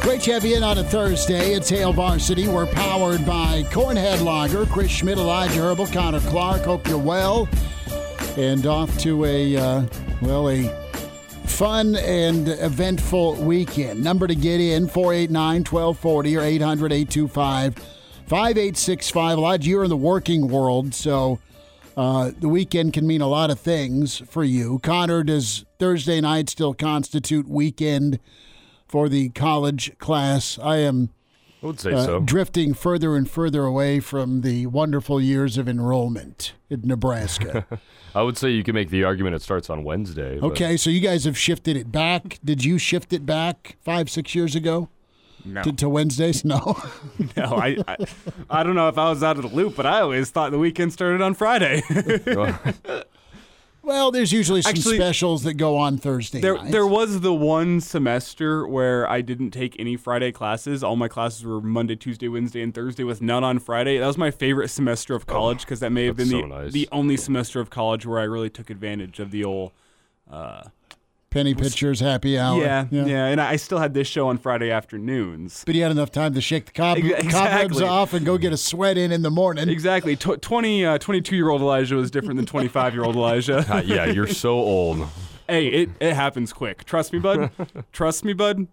Great to have you in on a Thursday. It's Hail Varsity. We're powered by Cornhead Lager. Chris Schmidt, Elijah Herbel, Connor Clark. Hope you're well. And off to a, uh, well, a fun and eventful weekend. Number to get in 489 1240 or 800 825 5865. Elijah, you're in the working world, so uh, the weekend can mean a lot of things for you. Connor, does Thursday night still constitute weekend for the college class? I am I would say uh, so. drifting further and further away from the wonderful years of enrollment in Nebraska. I would say you can make the argument it starts on Wednesday. but- okay, so you guys have shifted it back. Did you shift it back five, six years ago No, to, to Wednesdays? No. no, I, I, I don't know if I was out of the loop, but I always thought the weekend started on Friday. well, there's usually some Actually, specials that go on Thursday there, nights. there was the one semester where I didn't take any Friday classes. All my classes were Monday, Tuesday, Wednesday, and Thursday, with none on Friday. That was my favorite semester of college because that may have been that's the so nice. the only semester of college where I really took advantage of the old. Uh, Penny Pitchers Happy Hour. yeah, yeah, and I still had this show on Friday afternoons. But he had enough time to shake the cob- Ex- cobwebs off and go get a sweat in in the morning. Exactly. Tw 20, uh, 22 year old Elijah was different than 25 year old Elijah. Yeah, you're so old. hey, it, it happens quick. Trust me, bud. Trust me, bud.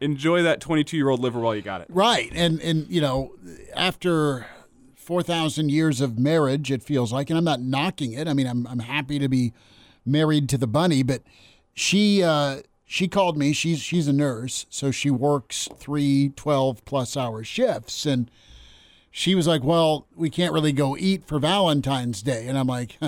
Enjoy that 22 year old liver while you got it. Right. And and you know, after 4,000 years of marriage, it feels like, and I'm not knocking it. I mean, I'm, I'm happy to be married to the bunny, but she, uh, she called me. She's, she's a nurse. So she works three 12 plus hour shifts. And she was like, well, we can't really go eat for Valentine's Day. And I'm like,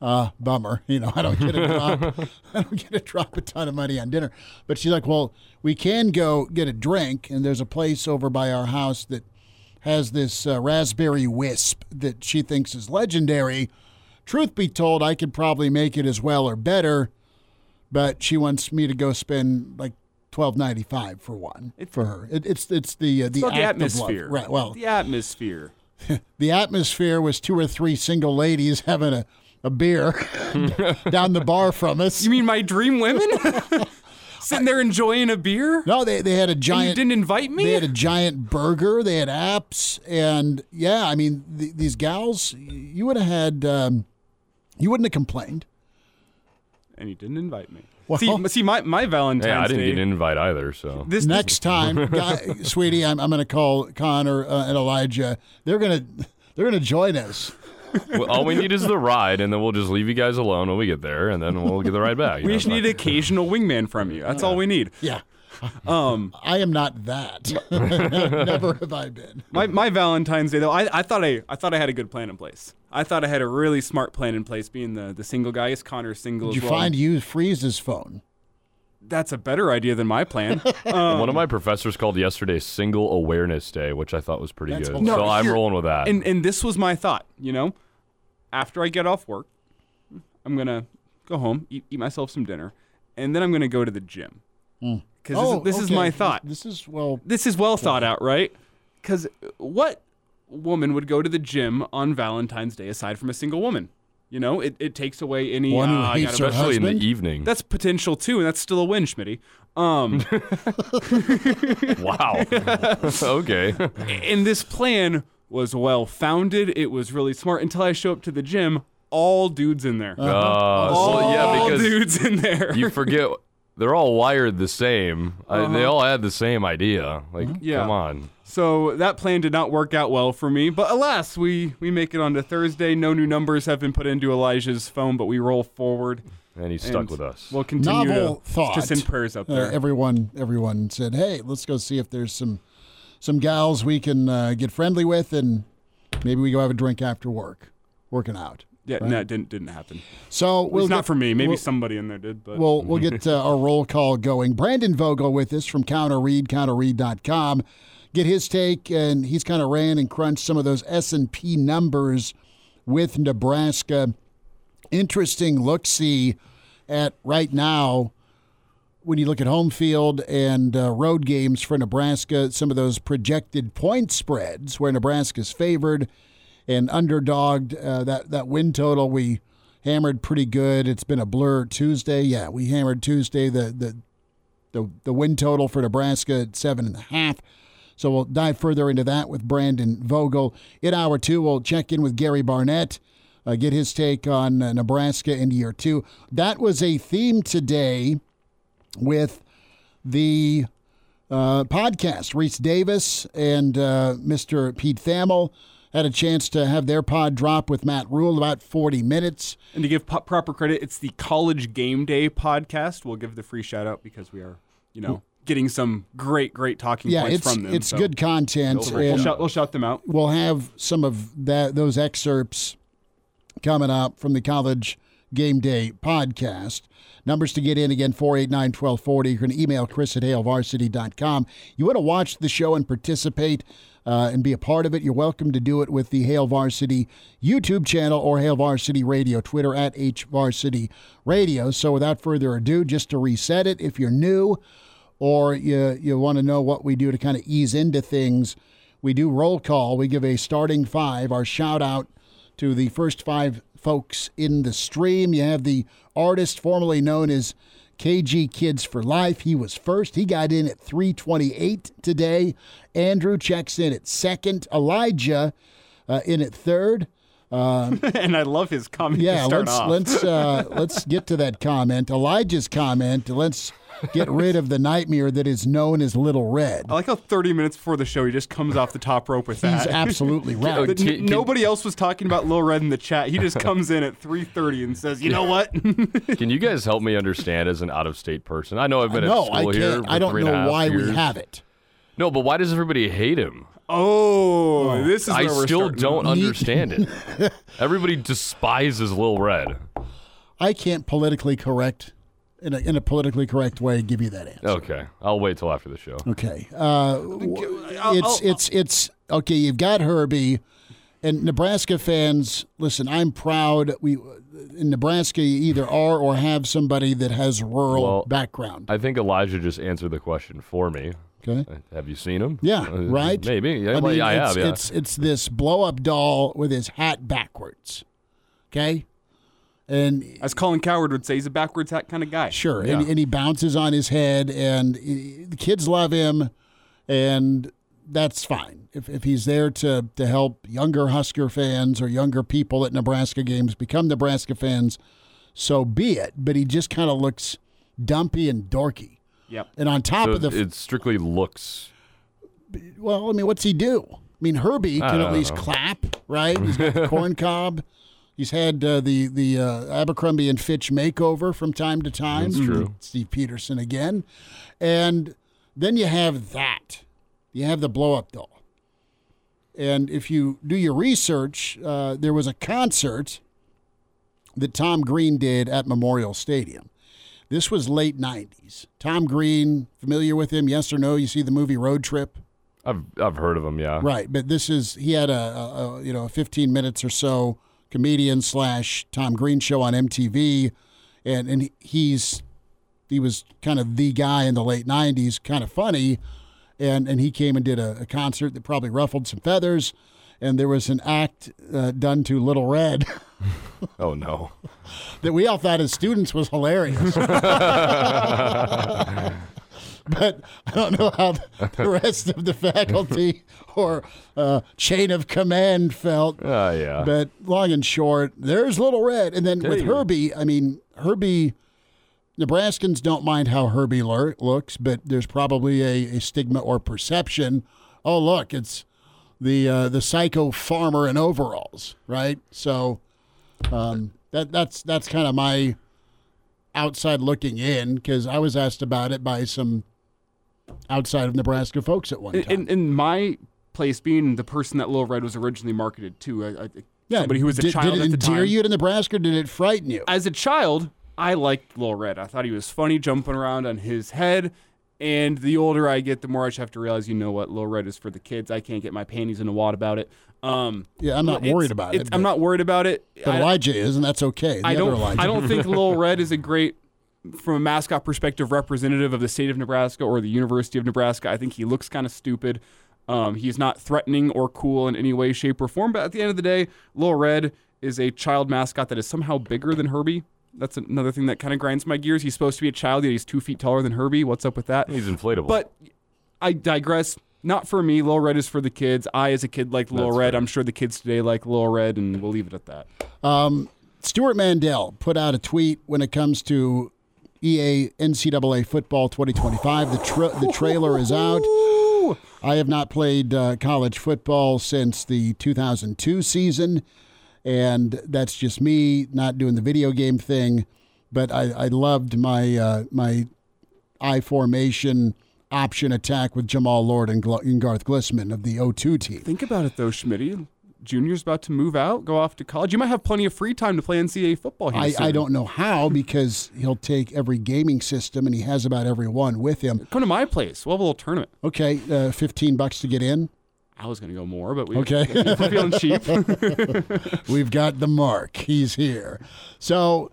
uh, bummer. You know, I don't get a drop. I don't get to drop a ton of money on dinner. But she's like, well, we can go get a drink. And there's a place over by our house that has this uh, raspberry wisp that she thinks is legendary. Truth be told, I could probably make it as well or better, but she wants me to go spend like twelve ninety five for one for her. It, it's it's the uh, the, It's the atmosphere. right? Well, the atmosphere. the atmosphere was two or three single ladies having a, a beer down the bar from us. You mean my dream women? Sitting there enjoying a beer? no, they they had a And you giant. didn't invite me? They had a giant burger. They had apps, and yeah, I mean th- these gals. You would have had. Um, you wouldn't have complained. And you didn't invite me. Well- see, see, my, my Valentine's Day. Yeah, I didn't Day. get an invite either. So This Next time, guy, sweetie, I'm, I'm going to call Connor uh, and Elijah. They're gonna they're gonna join us. Well, all we need is the ride, and then we'll just leave you guys alone when we get there, and then we'll get the ride back. We know, just need an occasional wingman from you. That's all we need. Yeah, Um, I am not that. Never have I been. my, my Valentine's Day though, I, I thought I I thought I had a good plan in place. I thought I had a really smart plan in place, being the the single guy. Is Connor single Did as you well? find Hugh Freeze's phone? That's a better idea than my plan. Um, One of my professors called yesterday Single Awareness Day, which I thought was pretty That's good. awesome. so I'm rolling with that. and and this was my thought. You know, after I get off work, I'm gonna go home, eat, eat myself some dinner, and then I'm gonna go to the gym. Because Oh, this, is, this is my thought. This is well. This is well thought out, right? Because what woman would go to the gym on Valentine's Day aside from a single woman? You know, it, it takes away any. One who uh, hates her Especially in the evening. That's potential too, and that's still a win, Schmitty. Um, wow. okay. and this plan was well founded. It was really smart until I show up to the gym. All dudes in there. Uh, all well, yeah, because dudes in there. you forget they're all wired the same. I, they all had the same idea. Like, Yeah. come on. So that plan did not work out well for me, but alas, we we make it onto Thursday. No new numbers have been put into Elijah's phone, but we roll forward. And he's stuck And with us. We'll continue Novel to, thought. to send prayers up Uh, there. everyone, everyone said, "Hey, let's go see if there's some some gals we can uh, get friendly with, and maybe we go have a drink after work, working out." Yeah, no, it didn't didn't happen. So Well, it's not for me. Maybe we'll- somebody in there did, but We'll we'll get uh, our roll call going. Brandon Vogel with us from Counter Read, counterread.com. Get his take, and he's kind of ran and crunched some of those S and P numbers with Nebraska. Interesting look see at right now when you look at home field and uh, road games for Nebraska. Some of those projected point spreads where Nebraska's favored and underdogged. Uh, that that win total we hammered pretty good. It's been a blur Tuesday. Yeah, we hammered Tuesday the the the, the win total for Nebraska at seven and a half. So we'll dive further into that with Brandon Vogel. In hour two, we'll check in with Gary Barnett, uh, get his take on uh, Nebraska in year two. That was a theme today with the uh, podcast. Rece Davis and uh, Mr. Pete Thamel had a chance to have their pod drop with Matt Rhule about 40 minutes. and to give po- proper credit, it's the College Game Day podcast. We'll give the free shout out because we are, you know, getting some great great talking Yeah, points it's from them. it's so good content. We'll, we'll shout, we'll shout them out. we'll have some of that those excerpts coming up from the college game day podcast numbers to get in again 489-1240 you can email chris at hailvarsity.com you want to watch the show and participate uh, and be a part of it you're welcome to do it with the Hail Varsity YouTube channel or Hail Varsity Radio Twitter at H Varsity Radio so without further ado just to reset it if you're new or you, you want to know what we do to kind of ease into things, we do roll call. We give a starting five, our shout out to the first five folks in the stream. You have the artist formerly known as KG Kids for Life. He was first. He got in at 328 today. Andrew checks in at second. Elijah uh, in at third. and I love his comment Yeah, to start let's let's uh, let's get to that comment. Elijah's comment. Let's get rid of the nightmare that is known as Little Red. I like how 30 minutes before the show he just comes off the top rope with that. He's absolutely Oh, right. But Can- can- nobody else was talking about Lil Red in the chat. He just comes in at 3:30 and says, "You know what? Can you guys help me understand as an out of state person? I know I've been no, at I school here. can't. for I don't three and a know half why we have it. No, but why does everybody hate him? oh, oh. this is I where we're still don't understand it. Everybody despises Lil Red. I can't politically correct in a, in a politically correct way give you that answer. Okay, I'll wait till after the show. Okay. Uh, it's it's it's okay. You've got Herbie, and Nebraska fans. Listen, I'm proud. We in Nebraska you either are or have somebody that has rural Well, background. I think Elijah just answered the question for me. Okay. Uh, Have you seen him? Yeah, Uh, right. Maybe. Yeah, I mean, yeah, I it's, have. Yeah. it's it's this blow up doll with his hat backwards. Okay, and As Colin Cowherd would say, he's a backwards hat kind of guy. Sure, Yeah. and, and he bounces on his head, and he- the kids love him, and that's fine. If, if he's there to, to help younger Husker fans or younger people at Nebraska games become Nebraska fans, so be it. But he just kind of looks dumpy and dorky. Yep. And on top So of the, it strictly looks. well, I mean, what's he do? I mean, Herbie I can at least know. clap, right? He's got the corn cob. He's had uh, the the uh, Abercrombie and Fitch makeover from time to time. That's true. Steve Peterson again, and then you have that. You have the blow up doll, and if you do your research, uh, there was a concert that Tom Green did at Memorial Stadium. This was late '90s. Tom Green, familiar with him? Yes or no? You see the movie Road Trip? I've I've heard of him. Yeah. Right, but this is he had a, a, a you know a 15 minutes or so comedian slash Tom Green show on MTV, and and he's he was kind of the guy in the late 90s, kind of funny, and and he came and did a, a concert that probably ruffled some feathers, and there was an act uh, done to Little Red. Oh no. that we all thought as students was hilarious. but I don't know how the rest of the faculty or uh, chain of command felt. Ah, yeah. But long and short, there's Little Red. And then with. Herbie, I mean, Herbie, Nebraskans don't mind how Herbie lur- looks, but there's probably a, a stigma or perception. Oh, look, it's the uh, the psycho farmer in overalls, right? So um, that that's that's kind of my outside looking in because I was asked about it by some outside of Nebraska folks at one time. In, in my place, being the person that Little Red was originally marketed to, I, I, somebody who was a did, child did it at the endear time. you to Nebraska? Or did it frighten you? As a child, I liked Little Red. I thought he was funny, jumping around on his head. And the older I get, the more I just have to realize, you know what, Little Red is for the kids. I can't get my panties in a wad about it. Um, yeah, I'm not worried about it. I'm not worried about it. But I- Elijah is, and that's okay. The I don't. Elijah. I don't think Little Red is a great, from a mascot perspective, representative of the state of Nebraska or the University of Nebraska. I think he looks kind of stupid. Um, he's not threatening or cool in any way, shape, or form. But at the end of the day, Little Red is a child mascot that is somehow bigger than Herbie. That's another thing that kind of grinds my gears. He's supposed to be a child, yet he's two feet taller than Herbie. What's up with that? He's inflatable. But I digress. Not for me. Little Red is for the kids. I, as a kid, like Little That's Red. fair. I'm sure the kids today like Little Red, and we'll leave it at that. Stewart Mandel put out a tweet when it comes to EA NCAA football 2025. The tra- the trailer is out. I have not played uh, college football since the 2002 season, and that's just me not doing the video game thing. But I, I loved my uh, my I formation option attack with Jammal Lord and, Gl- and Garth Glissman of the O2 team. Think about it though, Schmitty. Junior's about to move out, go off to college. You might have plenty of free time to play NCAA football. Here I, soon. I don't know how because he'll take every gaming system and he has about every one with him. come to my place. We'll have a little tournament. Okay, uh, fifteen bucks to get in. I was going to go more, but we Okay. we're feeling cheap. We've got the mark. He's here. So,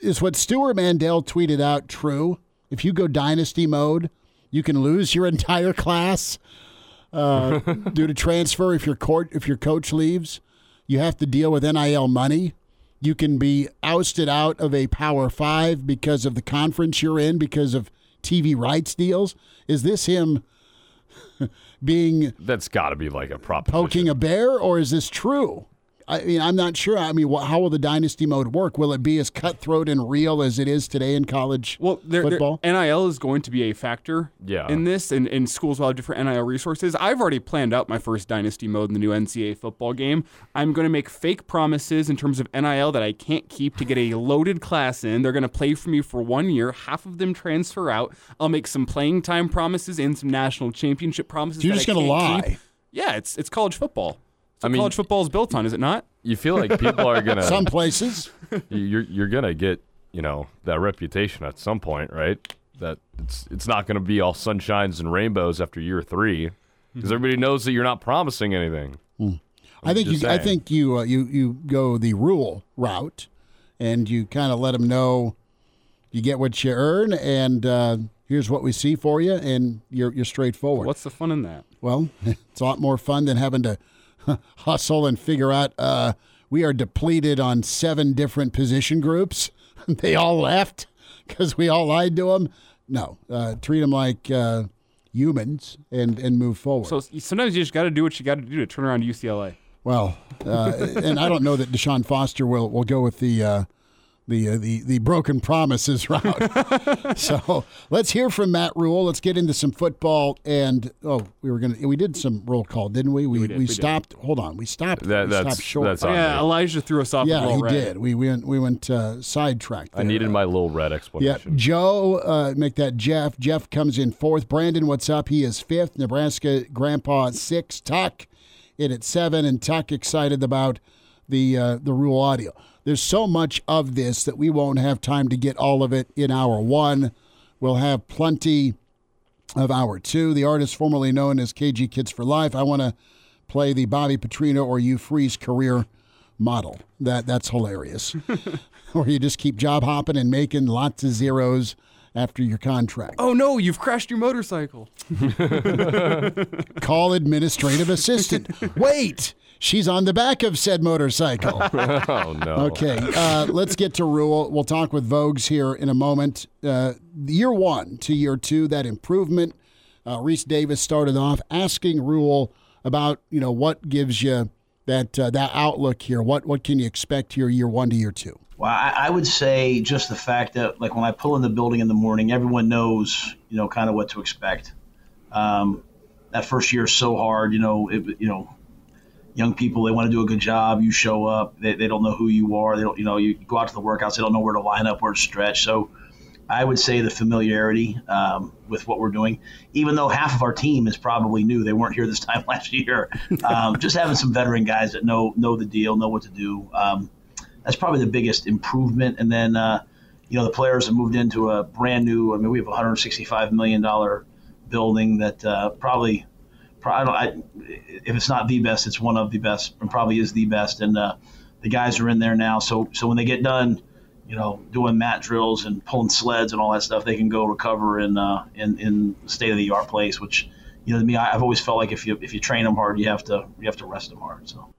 is what Stewart Mandel tweeted out true? If you go dynasty mode, you can lose your entire class uh, due to transfer. If your court, if your coach leaves, you have to deal with NIL money. You can be ousted out of a Power Five because of the conference you're in because of TV rights deals. Is this him being That's got to be like a prop. poking a bear, or is this true? I mean, I'm not sure. I mean, wh- how will the dynasty mode work? Will it be as cutthroat and real as it is today in college Well, there, there- football? NIL is going to be a factor Yeah. in this, and, and schools will have different NIL resources. I've already planned out my first dynasty mode in the new NCAA football game. I'm going to make fake promises in terms of NIL that I can't keep to get a loaded class in. They're going to play for me for one year. Half of them transfer out. I'll make some playing time promises and some national championship promises. You're that just gonna lie. keep. Yeah, it's it's college football. It's I mean- college football is built on, is it not? You feel like people are gonna. Some places. you're you're gonna get you know that reputation at some point, right? That it's it's not gonna be all sunshines and rainbows after year three, because everybody knows that you're not promising anything. I think you. just I think you. Uh, you you go the Rhule route, and you kind of let them know you get what you earn, and uh, here's what we see for you, and you're you're straightforward. What's the fun in that? Well, it's a lot more fun than having to hustle and figure out. Uh, we are depleted on seven different position groups. they all left because we all lied to them. No, uh, treat them like uh, humans and and move forward. So sometimes you just got to do what you got to do to turn around UCLA. well, uh, and I don't know that Deshaun Foster will will go with the. The, uh, the the broken promises route. so let's hear from Matt Rhule. Let's get into some football. And oh, we were gonna we did some roll call, didn't we? We we, did, we did. stopped. Hold on, we stopped. That- we that's- stopped short. that's on Yeah, me. Elijah threw us off. Yeah, with he Red. did. We went we went uh, sidetracked. I needed my little red explanation. Yeah. Joe, uh, make that Jeff. Jeff comes in fourth. Brandon, what's up? He is fifth. Nebraska Grandpa six. Tuck in at seven, and Tuck excited about the uh, the Rhule audio. There's so much of this that we won't have time to get all of it in hour one. We'll have plenty of hour two. The artist formerly known as KG Kids for Life. I want to play the Bobby Petrino or Hugh Freeze career model. That that's hilarious. or you just keep job hopping and making lots of zeros after your contract. Oh no, you've crashed your motorcycle. Call administrative assistant. Wait, she's on the back of said motorcycle. oh no. Okay, uh, let's get to Rhule. We'll talk with Vogues here in a moment. Uh, year one to year two, that improvement. Uh, Rece Davis started off asking Rhule about you know what gives you that uh, that outlook here. What what can you expect here year one to year two? Well, I, I, would say just the fact that, like, when I pull in the building in the morning, everyone knows, you know, kind of what to expect. Um, that first year is so hard, you know. It, you know, young people they want to do a good job. You show up, they, they don't know who you are. They don't, you know, you go out to the workouts, they don't know where to line up, where to stretch. So, I would say the familiarity um, with what we're doing, even though half of our team is probably new. They weren't here this time last year. Um, just having some veteran guys that know know the deal, know what to do. Um, that's probably the biggest improvement. And then, uh, you know, the players have moved into a brand new. I mean, we have a 165 million dollar building that uh, probably, probably I, if it's not the best, it's one of the best, and probably is the best. And uh, the guys are in there now. So so when they get done you know, doing mat drills and pulling sleds and all that stuff, they can go recover in uh, in in state of the art place. Which, you know, to me, I've always felt like if you if you train them hard, you have to you have to rest them hard. So,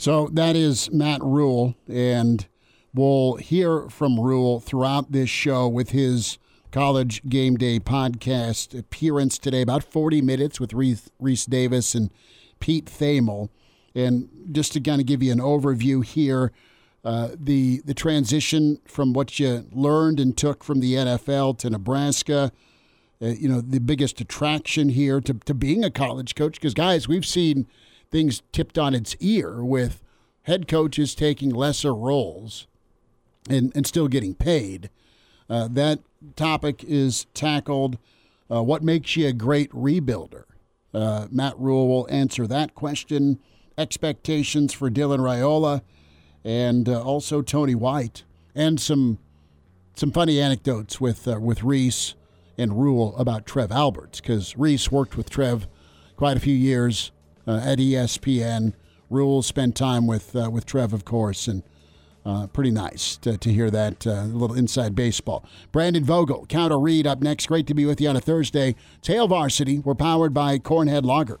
so that is Matt Rhule, and we'll hear from Rhule throughout this show with his college game day podcast appearance today, about forty minutes with Rece Davis and Pete Thamel, and just to kind of give you an overview here uh, the the transition from what you learned and took from the NFL to Nebraska. Uh, you know, the biggest attraction here to, to being a college coach, because guys, we've seen things tipped on its ear with head coaches taking lesser roles and, and still getting paid. Uh, that topic is tackled. Uh, what makes you a great rebuilder? Uh, Matt Rhule will answer that question. Expectations for Dylan Raiola and uh, also Tony White, and some some funny anecdotes with uh, with Rece and Rhule about Trev Alberts because Rece worked with Trev quite a few years uh, at ESPN. Rhule spent time with uh, with Trev, of course, and. Uh, pretty nice to, to hear that uh, little inside baseball. Brandon Vogel, Counter Read up next. Great to be with you on a Thursday. Hail Varsity. We're powered by Cornhead Lager.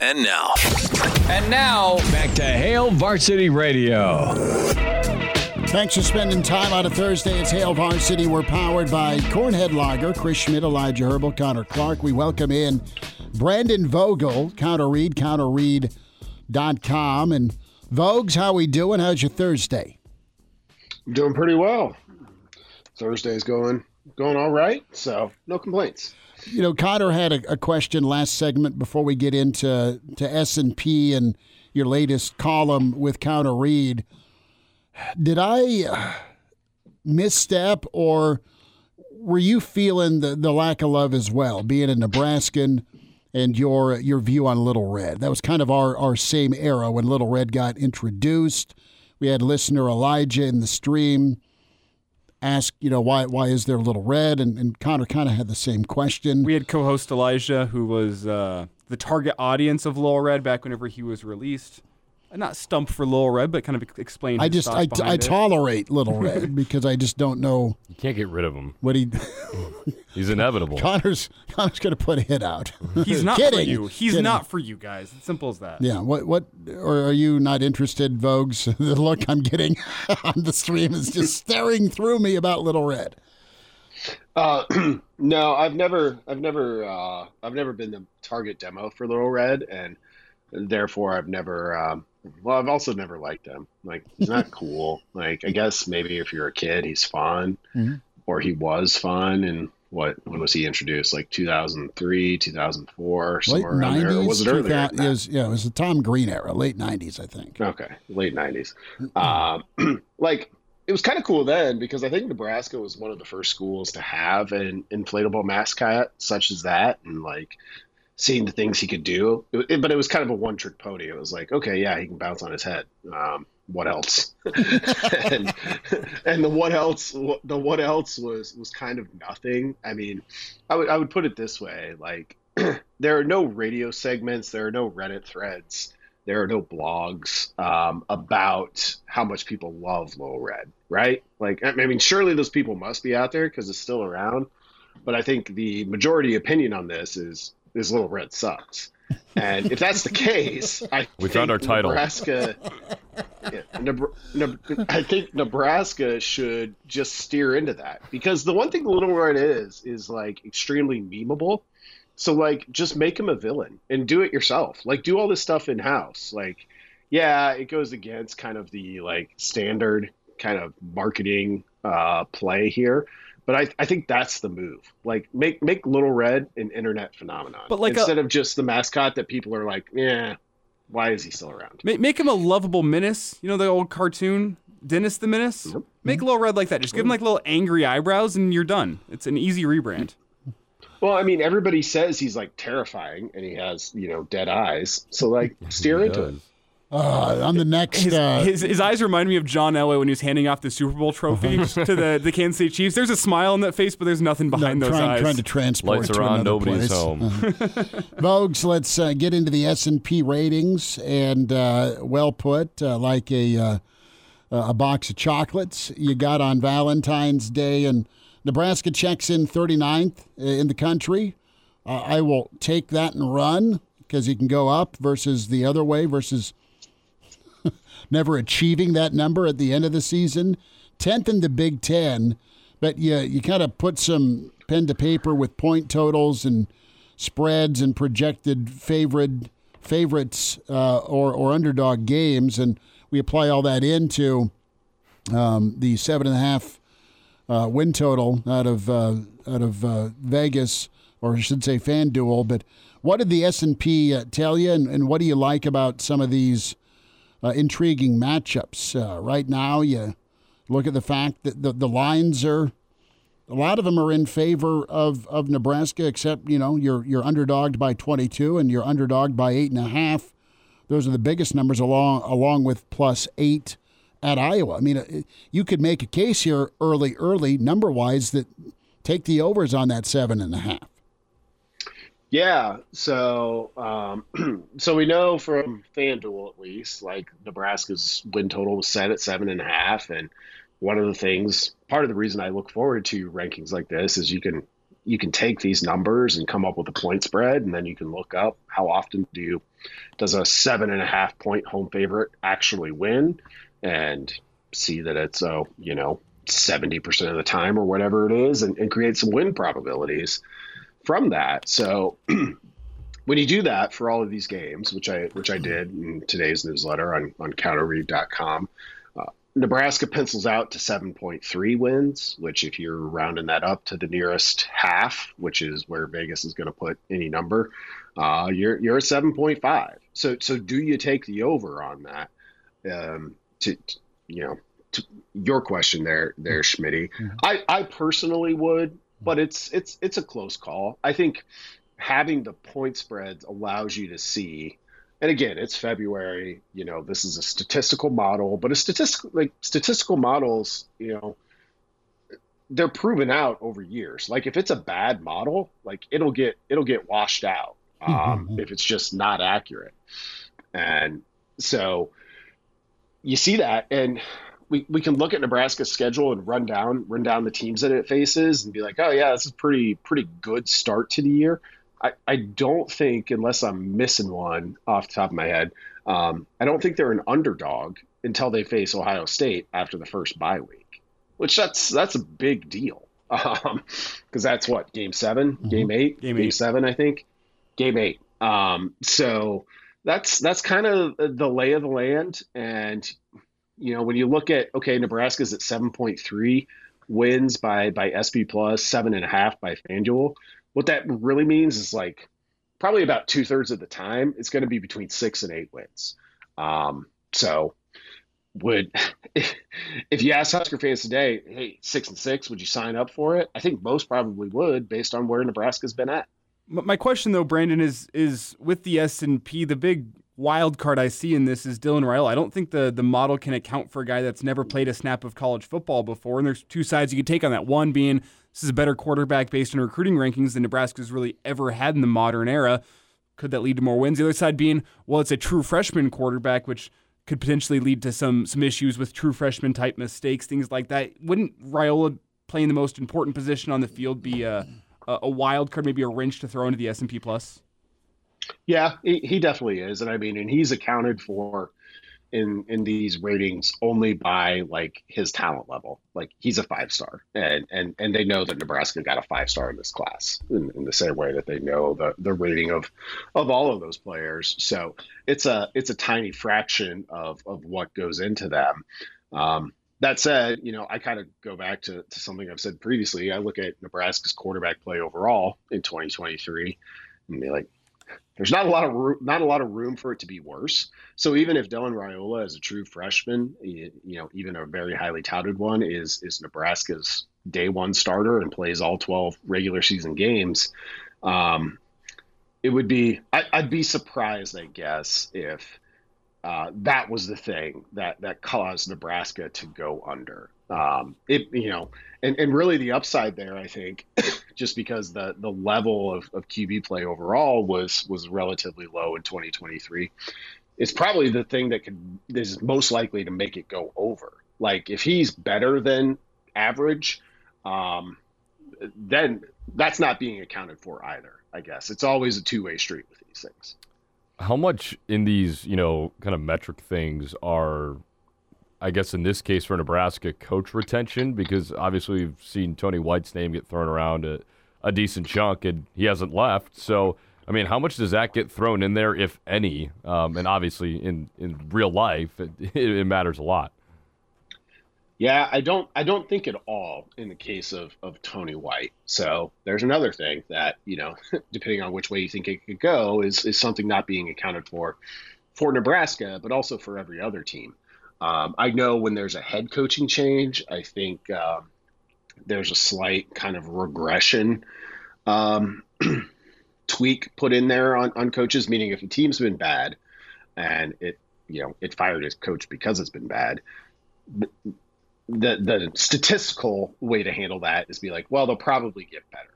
And now. And now, back to Hail Varsity Radio. Thanks for spending time on a Thursday. It's Hail Varsity. We're powered by Cornhead Lager, Chris Schmidt, Elijah Herbel, Connor Clark. We welcome in Brandon Vogel, Counter Read, counterread.com. And Vogues, how we doing? How's your Thursday? I'm doing pretty well. Thursday's going going all right, so no complaints. You know, Cotter had a, a question last segment before we get into to S and P and your latest column with Counter Read. Did I uh, misstep or were you feeling the, the lack of love as well, being a Nebraskan and your your view on Little Red? That was kind of our, our same era when Little Red got introduced. We had listener Elijah in the stream ask, you know, why why is there a Little Red? And, and Connor kind of had the same question. We had co-host Elijah, who was uh, the target audience of Little Red back whenever he was released not stump for Little Red, but kind of explain. I just I, I tolerate Little Red because I just don't know. You can't get rid of him. What he? He's inevitable. Connor's Connor's gonna put a hit out. He's not Kidding. for you. He's Kidding. not for you guys. It's simple as that. Yeah. What what? Or are you not interested, Vogues? the look I'm getting on the stream is just staring through me about Little Red. Uh, no, I've never, I've never, uh, I've never been the target demo for Little Red, and therefore I've never, um, well, I've also never liked him. Like he's not cool. Like I guess maybe if you're a kid, he's fun, mm-hmm. or he was fun. And what when was he introduced? Like 2003, 2004, somewhere late around 90s, there. Or was it earlier? It was, yeah, it was the Tom Green era, late 90s, I think. Okay, late 90s. Mm-hmm. Um, like it was kind of cool then because I think Nebraska was one of the first schools to have an inflatable mascot such as that, and like seeing the things he could do. It, but it was kind of a one trick pony. It was like, okay, yeah, he can bounce on his head. Um, what else? and, and the what else? The what else was was kind of nothing. I mean, I would I would put it this way: like there are no radio segments, there are no Reddit threads there are no blogs um, about how much people love Little Red, right? Like, I mean, surely those people must be out there because it's still around. But I think the majority opinion on this is is Little Red sucks. And if that's the case, I we found our title. Nebraska. Yeah, I think Nebraska should just steer into that because the one thing Little Red is is like extremely memeable. So like, just make him a villain and do it yourself. Like, do all this stuff in house. Like, yeah, it goes against kind of the like standard kind of marketing uh, play here. But I, I think that's the move. Like make make Little Red an internet phenomenon. But like instead a, of just the mascot that people are like, yeah, why is he still around? Make, make him a lovable menace. You know the old cartoon Dennis the Menace. Yep. Make Little Red like that. Just give him like little angry eyebrows, and you're done. It's an easy rebrand. Well, I mean, everybody says he's like terrifying, and he has you know dead eyes. So like, steer into it. Uh, on the next, his, uh, his, his, eyes remind me of John Elway when he was handing off the Super Bowl trophy to the, the Kansas City Chiefs. There's a smile on that face, but there's nothing behind no, those trying, eyes. Trying to transport Lights to are on, nobody's place. home. Uh-huh. Vogues, let's uh, get into the S and P ratings, and uh, well put, uh, like a uh, a box of chocolates you got on Valentine's Day, and Nebraska checks in 39th in the country. Uh, I will take that and run because you can go up versus the other way versus never achieving that number at the end of the season. 10th in the Big Ten, but you, you kind of put some pen to paper with point totals and spreads and projected favorite favorites uh, or, or underdog games, and we apply all that into um, the seven and a half uh, win total out of uh, out of uh, Vegas, or I should say FanDuel. But what did the S and P uh, tell you, and, and what do you like about some of these uh, intriguing matchups. Uh, right now, you look at the fact that the, the lines are a lot of them are in favor of, of Nebraska, except you know you're you're underdogged by 22 and you're underdogged by eight and a half. Those are the biggest numbers along along with plus eight at Iowa. I mean, uh, you could make a case here early, early number wise that take the overs on that seven and a half. Yeah, so um, so we know from FanDuel at least, like Nebraska's win total was set at seven and a half, and one of the things, part of the reason I look forward to rankings like this is you can you can take these numbers and come up with a point spread, and then you can look up how often do you, does a seven and a half point home favorite actually win, and see that it's a you know seventy percent of the time or whatever it is, and, and create some win probabilities from that. So when you do that for all of these games, which I which I did in today's newsletter on on counterread.com, uh, Nebraska pencils out to 7.3 wins, which if you're rounding that up to the nearest half, which is where Vegas is going to put any number, uh, you're you're at 7.5. So so do you take the over on that? Um, to, to you know, to your question there, there, Schmitty. Mm-hmm. I I personally would but it's it's it's a close call. I think having the point spreads allows you to see and again it's february you know this is a statistical model but a statistical like statistical models you know they're proven out over years like if it's a bad model like it'll get it'll get washed out um, mm-hmm. if it's just not accurate and so you see that and we, we can look at Nebraska's schedule and run down run down the teams that it faces and be like, oh yeah, this is pretty pretty good start to the year. I, I don't think, unless I'm missing one off the top of my head, um, I don't think they're an underdog until they face Ohio State after the first bye week, which that's that's a big deal because um, that's what game 7 mm-hmm. game eight, game, game eight. seven, I think, game eight. Um, so that's that's kind of the lay of the land, and you know, when you look at okay, Nebraska's at seven point three wins by by SP plus, seven and a half by FanDuel. What that really means is like probably about two thirds of the time it's going to be between six and eight wins. Um, so would if, if you ask Husker fans today, hey, six and six, would you sign up for it? I think most probably would, based on where Nebraska's been at. My question though, Brandon, is is with the S and P, the big wild card I see in this is Dylan Raiola. I don't think the the model can account for a guy that's never played a snap of college football before. And there's two sides you could take on that. One being this is a better quarterback based on recruiting rankings than Nebraska's really ever had in the modern era. could that lead to more wins? The other side being, well, it's a true freshman quarterback, which could potentially lead to some some issues with true freshman type mistakes, things like that. Wouldn't Raiola playing the most important position on the field be a, a wild card, maybe a wrench to throw into the S and P plus? Yeah, he, he definitely is, and I mean, and he's accounted for in in these ratings only by like his talent level. Like he's a five star, and and and they know that Nebraska got a five star in this class in, in, the same way that they know the the rating of of all of those players. So it's a it's a tiny fraction of of what goes into them. Um, that said, you know, I kind of go back to, to something I've said previously. I look at Nebraska's quarterback play overall in 2023 and be like, there's not a lot of room, not a lot of room for it to be worse. So even if Dylan Raiola is a true freshman, you know, even a very highly touted one, is is Nebraska's day one starter and plays all 12 regular season games, um, it would be I, would be surprised, I guess, if uh, that was the thing that that caused Nebraska to go under. Um, it you know, and, and really the upside there, I think, just because the the level of, of QB play overall was was relatively low in 2023. It's probably the thing that could is most likely to make it go over. Like if he's better than average, um, then that's not being accounted for either. I guess it's always a two way street with these things. How much in these you know kind of metric things are I guess in this case for Nebraska, coach retention, because obviously we've seen Tony White's name get thrown around a, a decent chunk, and he hasn't left. So, I mean, how much does that get thrown in there, if any? Um, and obviously, in, in real life, it, it, matters a lot. Yeah, I don't. I don't think at all in the case of of Tony White. So there's another thing that you know, depending on which way you think it could go, is is something not being accounted for for Nebraska, but also for every other team. Um, I know when there's a head coaching change, I think uh, there's a slight kind of regression um, tweak put in there on, on coaches, meaning if a team's been bad and it, you know, it fired its coach because it's been bad, the, the statistical way to handle that is be like, well, they'll probably get better.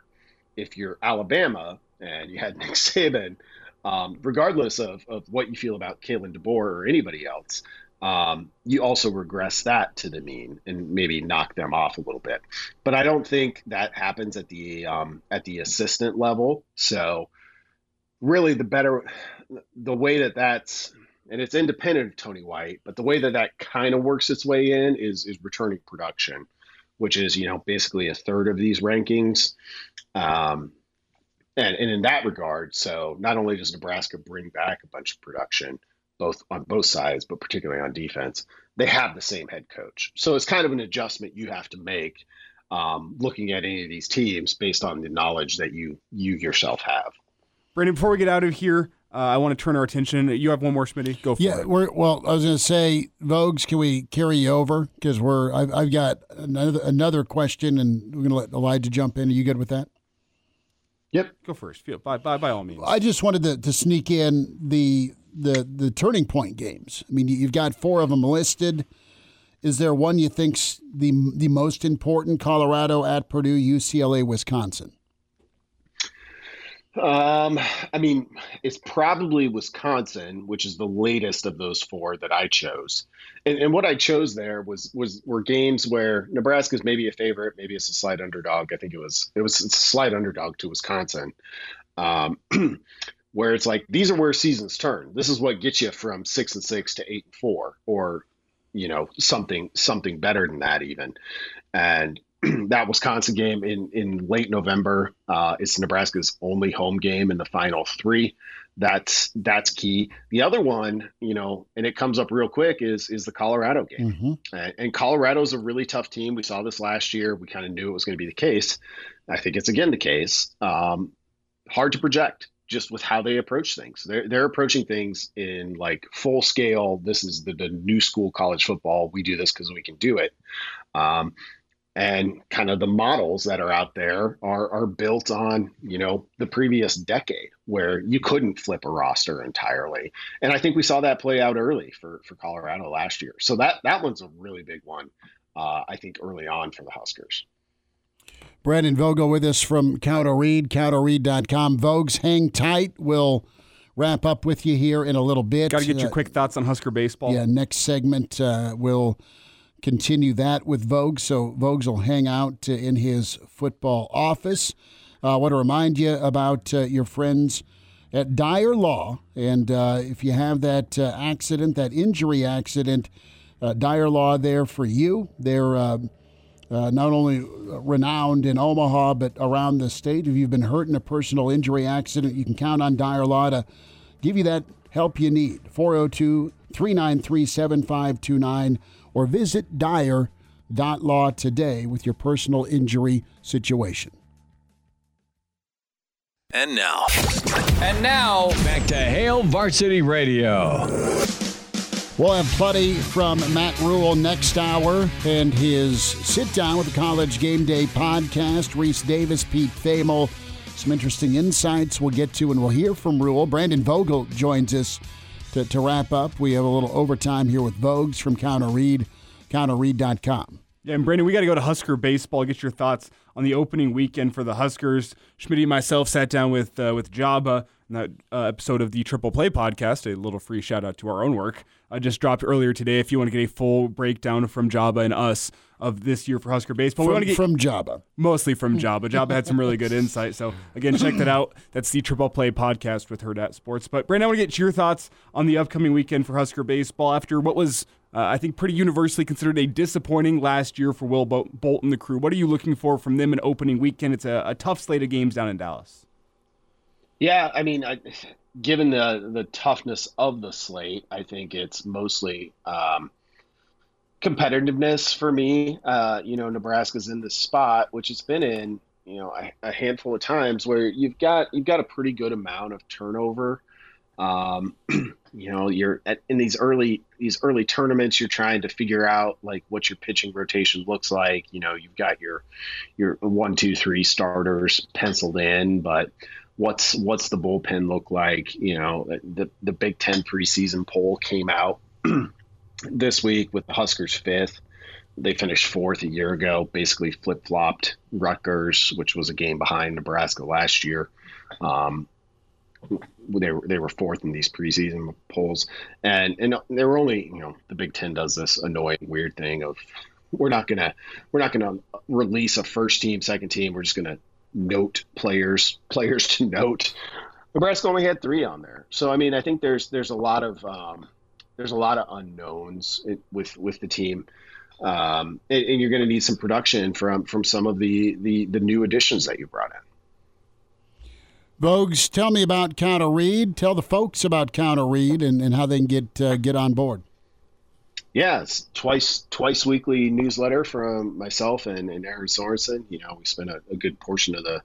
If you're Alabama and you had Nick Saban, um, regardless of, of what you feel about Kalen DeBoer or anybody else, um, you also regress that to the mean and maybe knock them off a little bit. But I don't think that happens at the um, at the assistant level. So really, the better the way that that's and it's independent of Tony White, but the way that that kind of works its way in is is returning production, which is you know basically a third of these rankings. Um, and, and in that regard, so not only does Nebraska bring back a bunch of production, both on both sides, but particularly on defense, they have the same head coach. So it's kind of an adjustment you have to make um, looking at any of these teams based on the knowledge that you you yourself have. Brandon, before we get out of here, uh, I want to turn our attention. You have one more, Smitty. Go for yeah, it. We're, well, I was going to say, Vogues, can we carry you over? Because we're I've, I've got another another question, and we're going to let Elijah jump in. Are you good with that? Yep. Go first. Feel by by by all means. I just wanted to, to sneak in the the the turning point games. I mean, you've got four of them listed. Is there one you think's the the most important? Colorado at Purdue, UCLA, Wisconsin. Um, I mean, it's probably Wisconsin, which is the latest of those four that I chose. And, and what I chose there was was were games where Nebraska's maybe a favorite, maybe it's a slight underdog. I think it was it was a slight underdog to Wisconsin. Um, where it's like these are where seasons turn. This is what gets you from six and six to eight and four, or you know something something better than that even. And that Wisconsin game in in late November, uh, it's Nebraska's only home game in the final three. That's that's key. The other one, you know, and it comes up real quick is is the Colorado game. Mm-hmm. And, and Colorado's a really tough team. We saw this last year. We kind of knew it was going to be the case. I think it's again the case. Um, hard to project just with how they approach things. They're they're approaching things in like full scale. This is the, the new school college football. We do this because we can do it. Um, and kind of the models that are out there are are built on you know the previous decade where you couldn't flip a roster entirely and i think we saw that play out early for for colorado last year so that that one's a really big one uh, i think early on for the huskers Brandon Vogel with us from Counter Read, counterread.com. Vogues, hang tight. We'll wrap up with you here in a little bit. Got to get your Uh, quick thoughts on Husker baseball. Yeah, next segment uh, we'll continue that with Vogue. So Vogues will hang out uh, in his football office. I uh, want to remind you about uh, your friends at Dyer Law, and uh, if you have that uh, accident, that injury accident, uh, Dyer Law there for you. They're uh, not only renowned in Omaha but around the state. If you've been hurt in a personal injury accident, you can count on Dyer Law to give you that help you need. 402 393 7529 or visit Dyer.law today with your personal injury situation. And now. And now, back to Hail Varsity Radio. We'll have plenty from Matt Rhule next hour and his sit down with the College Game Day podcast. Rece Davis, Pete Thamel, some interesting insights we'll get to, and we'll hear from Rhule. Brandon Vogel joins us to, to wrap up. We have a little overtime here with Vogues from Counter Read, counterread.com. Yeah, and Brandon, we got to go to Husker baseball. Get your thoughts on the opening weekend for the Huskers. Schmidt and myself sat down with uh, with Jabba in that uh, episode of the Triple Play podcast. A little free shout out to our own work. I just dropped earlier today. If you want to get a full breakdown from Jabba and us of this year for Husker baseball, we From, want to get from Jabba. mostly from Jabba. Jabba had some really good insight. So again, check that out. That's the Triple Play podcast with Hurrdat Sports. But Brandon, I want to get your thoughts on the upcoming weekend for Husker baseball after what was. Uh, I think pretty universally considered a disappointing last year for Will Bol- Bolton, the crew. What are you looking for from them in opening weekend? It's a, a tough slate of games down in Dallas. Yeah, I mean, I, given the the toughness of the slate, I think it's mostly um, competitiveness for me. Uh, you know, Nebraska's in this spot, which it's been in, you know, a, a handful of times where you've got you've got a pretty good amount of turnover. Um, you know, you're at, in these early these early tournaments, you're trying to figure out like what your pitching rotation looks like. You know, you've got your your one, two, three starters penciled in, but what's what's the bullpen look like? You know, the the Big Ten preseason poll came out this week with the Huskers fifth. They finished fourth a year ago, basically flip flopped Rutgers, which was a game behind Nebraska last year. Um, they were they were fourth in these preseason polls, and and they were only you know the Big Ten does this annoying weird thing of we're not gonna we're not gonna release a first team second team we're just gonna note players players to note. Nebraska only had three on there, so I mean I think there's there's a lot of um, there's a lot of unknowns with with the team. Um, and, and you're going to need some production from from some of the, the the new additions that you brought in. Vogues, tell me about Counter Read. Tell the folks about Counter Read and, and how they can get uh, get on board. Yeah, twice twice weekly newsletter from myself and, and Aaron Sorensen. You know, we spent a, a good portion of the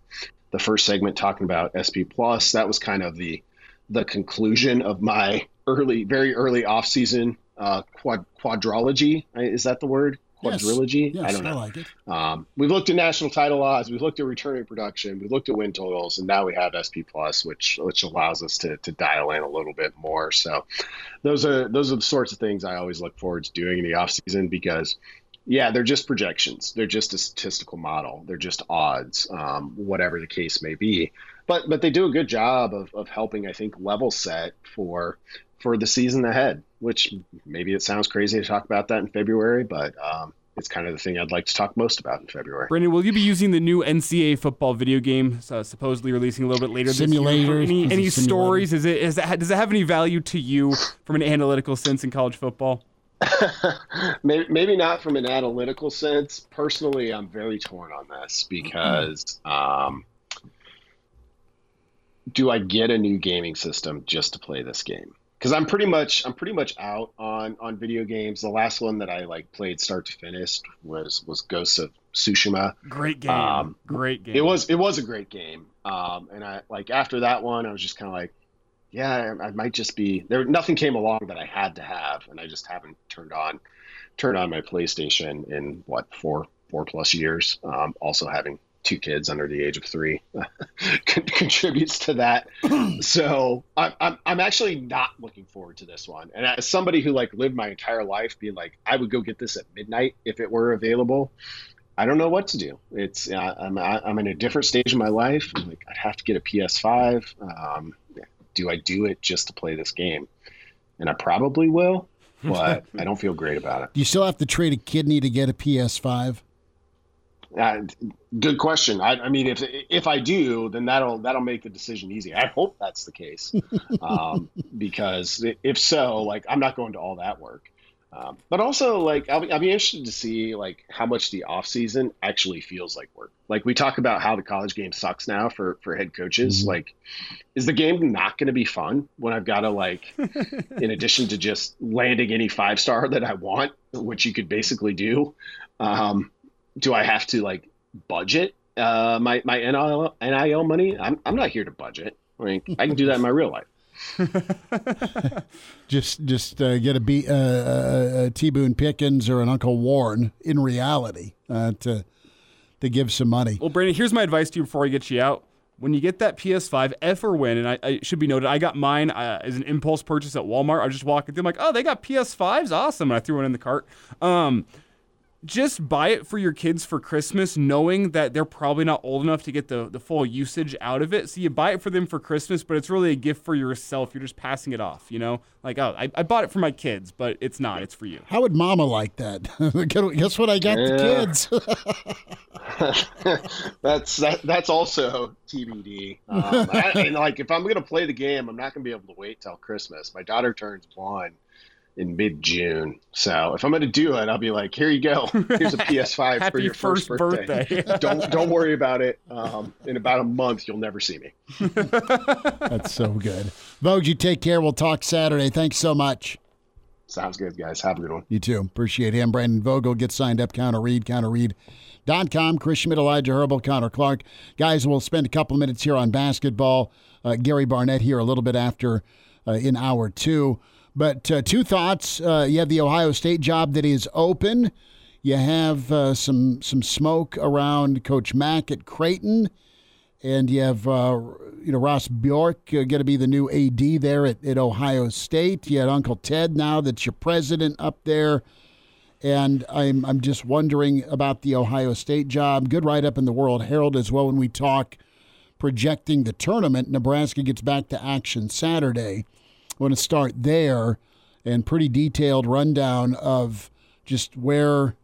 the first segment talking about SP Plus. That was kind of the the conclusion of my early, very early off season uh, quad, quadrology. Is that the word? Quadrilogy? Yes, I don't know. I like it. Um, we've looked at national title odds, we've looked at returning production, we've looked at win totals, and now we have SP Plus, which which allows us to, to dial in a little bit more. So those are those are the sorts of things I always look forward to doing in the off season because yeah, they're just projections. They're just a statistical model. They're just odds, um, whatever the case may be. But but they do a good job of, of helping, I think, level set for for the season ahead. Which maybe it sounds crazy to talk about that in February, but um, it's kind of the thing I'd like to talk most about in February. Brandon, will you be using the new NCAA football video game, uh, supposedly releasing a little bit later Simulator. this year? Any, any stories? Is it is that does it have any value to you from an analytical sense in college football? maybe, maybe not from an analytical sense. Personally, I'm very torn on this because um, do I get a new gaming system just to play this game? Because I'm pretty much I'm pretty much out on on video games. The last one that I like played start to finish was was Ghost of Tsushima. Great game. Um, Great game. It was it was a great game. Um, and I like after that one, I was just kind of like, yeah, I, I might just be there. Nothing came along that I had to have, and I just haven't turned on turned on my PlayStation in what four four plus years. Um, also having two kids under the age of three con- contributes to that. so I'm, I'm I'm actually not looking forward to this one. And as somebody who like lived my entire life being like, I would go get this at midnight if it were available. I don't know what to do. It's uh, I'm I'm in a different stage of my life. I'm like I'd have to get a PS5. Um, do I do it just to play this game? And I probably will, but I don't feel great about it. Do you still have to trade a kidney to get a PS5? Uh, good question. I, I, mean, if if I do, then that'll that'll make the decision easy. I hope that's the case, um, because if so, like I'm not going to all that work. Um, but also, like I'll be, I'll be interested to see like how much the off season actually feels like work. Like we talk about how the college game sucks now for for head coaches. Mm-hmm. Like, is the game not going to be fun when I've got to like, in addition to just landing any five star that I want, which you could basically do. Um, do I have to like budget uh, my my NIL, NIL money? I'm I'm not here to budget. I I can do that in my real life. just just uh, get a, B, uh, a, a T Boone Pickens or an Uncle Warren in reality uh, to to give some money. Well, Brandon, here's my advice to you before I get you out. When you get that PS5, F or win, and I, I should be noted, I got mine uh, as an impulse purchase at Walmart. I just walked in, I'm like, oh, they got PS5s, awesome, and I threw one in the cart. Um, just buy it for your kids for Christmas, knowing that they're probably not old enough to get the, the full usage out of it. So you buy it for them for Christmas, but it's really a gift for yourself. You're just passing it off, you know? Like, oh, I, I bought it for my kids, but it's not. It's for you. How would mama like that? Guess what I got yeah. the kids? that's that, that's also TBD. Um, I, and like, if I'm going to play the game, I'm not going to be able to wait till Christmas. My daughter turns one in mid June. So if I'm going to do it, I'll be like, here you go. Here's a PS5 for your first, first birthday. birthday. don't don't worry about it. Um, in about a month, you'll never see me. That's so good. Vogue, you take care. We'll talk Saturday. Thanks so much. Sounds good, guys. Have a good one. You too. Appreciate him. Brandon Vogel, get signed up. Counter Read, counterread.com. Chris Schmidt, Elijah Herbel, Connor Clark. Guys, we'll spend a couple minutes here on basketball. Uh, Gary Barnett here a little bit after uh, in hour two. But uh, two thoughts: uh, you have the Ohio State job that is open. You have uh, some some smoke around Coach Mack at Creighton, and you have uh, you know Ross Bjork uh, going to be the new AD there at, at Ohio State. You had Uncle Ted now that's your president up there. And I'm I'm just wondering about the Ohio State job. Good write up in the World Herald as well when we talk projecting the tournament. Nebraska gets back to action Saturday. Want to start there and pretty detailed rundown of just where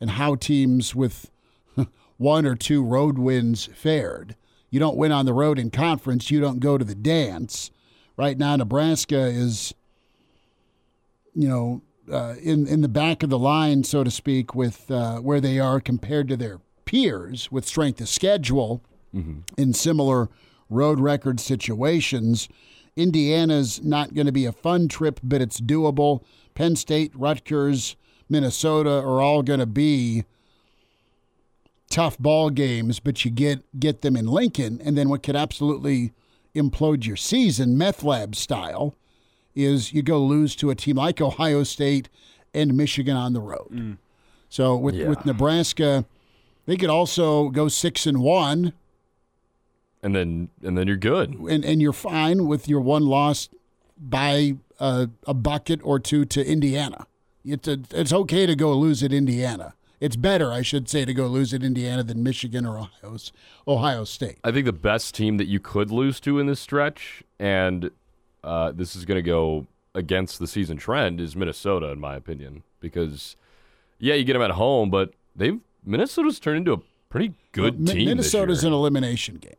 and how teams with one or two road wins fared. You don't win on the road in conference, you don't go to the dance. Right now, Nebraska is, you know, uh, in in the back of the line, so to speak, with uh, where they are compared to their peers with strength of schedule mm-hmm. in similar road record situations. Indiana's not going to be a fun trip, but it's doable. Penn State, Rutgers, Minnesota are all going to be tough ball games, but you get get them in Lincoln, and then what could absolutely implode your season, meth lab style, is you go lose to a team like Ohio State and Michigan on the road. Mm. So with yeah. with Nebraska, they could also go six and one and then and then you're good, and and you're fine with your one loss by a, a bucket or two to Indiana. It's a, it's okay to go lose at Indiana. It's better, I should say, to go lose at Indiana than Michigan or Ohio's, Ohio State. I think the best team that you could lose to in this stretch, and uh, this is going to go against the season trend, is Minnesota, in my opinion. Because, yeah, you get them at home, but they've Minnesota's turned into a pretty good well, team. Minnesota's an elimination game.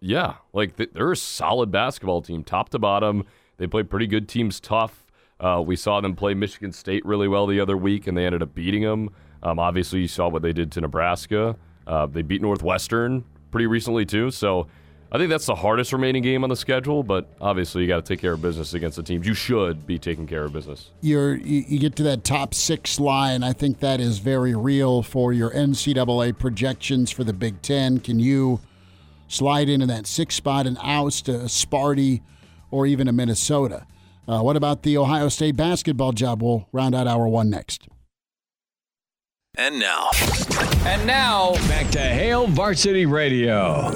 Yeah, like they're a solid basketball team, top to bottom. They play pretty good teams tough. Uh, we saw them play Michigan State really well the other week, and they ended up beating them. Um, obviously, you saw what they did to Nebraska. Uh, they beat Northwestern pretty recently too. So I think that's the hardest remaining game on the schedule. But obviously, you got to take care of business against the teams you should be taking care of business. You're you get to that top six line. I think that is very real for your NCAA projections for the Big Ten. Can you? Slide into that six spot and oust a Sparty or even a Minnesota. Uh, what about the Ohio State basketball job? We'll round out hour one next. And now. And now, back to Hail Varsity Radio.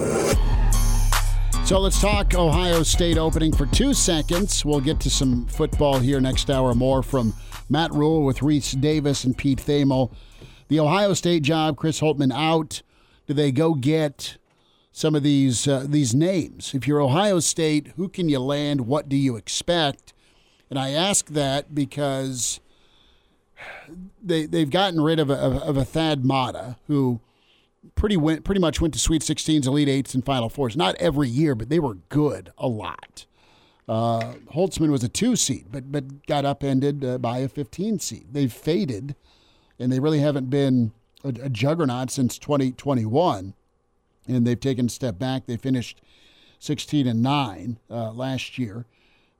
So let's talk Ohio State opening for two seconds. We'll get to some football here next hour more from Matt Rhule with Rece Davis and Pete Thamel. The Ohio State job, Chris Holtmann out. Do they go get some of these uh, these names. If you're Ohio State, who can you land? What do you expect? And I ask that because they they've gotten rid of a, of a Thad Matta who pretty went pretty much went to Sweet 16s, Elite Eights, and Final Fours. Not every year, but they were good a lot. Uh, Holtzman was a two seed, but but got upended uh, by a 15 seed. They've faded, and they really haven't been a, a juggernaut since 2021. And they've taken a step back. They finished 16 and nine uh, last year.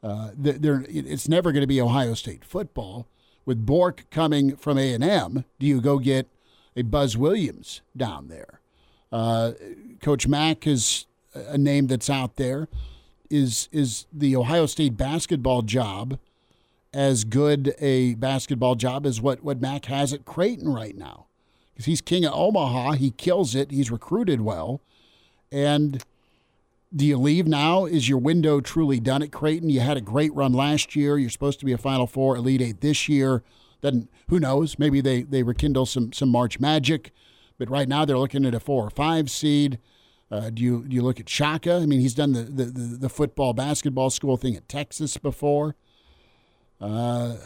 Uh, they're, it's never going to be Ohio State football. With Bjork coming from A and M, do you go get a Buzz Williams down there? Uh, Coach Mack is a name that's out there is is the Ohio State basketball job as good a basketball job as what what Mack has at Creighton right now? Because he's king of Omaha, he kills it. He's recruited well, and do you leave now? Is your window truly done at Creighton? You had a great run last year. You're supposed to be a Final Four, Elite Eight this year. Then who knows? Maybe they they rekindle some some March magic, but right now they're looking at a four or five seed. Uh, do you do you look at Shaka? I mean, he's done the, the, the, the football basketball school thing at Texas before. Uh,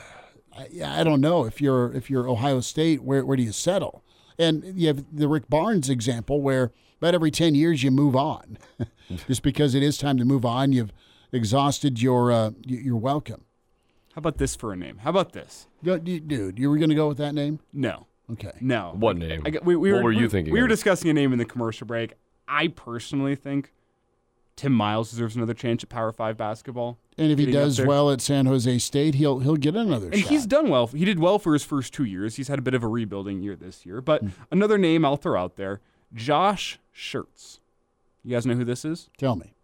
I, I don't know if you're if you're Ohio State, where where do you settle? And you have the Rick Barnes example, where about every ten years you move on, just because it is time to move on. You've exhausted your uh, your welcome. How about this for a name? How about this, dude? You were going to go with that name? No. Okay. No. What name? I, I, we, we what were, were you we, thinking? We of? were discussing a name in the commercial break. I personally think Tim Miles deserves another chance at Power Five basketball. And if he does well at San Jose State, he'll he'll get another chance. and shot. he's done well. He did well for his first two years. He's had a bit of a rebuilding year this year. But mm. another name I'll throw out there: Josh Schertz. You guys know who this is? Tell me.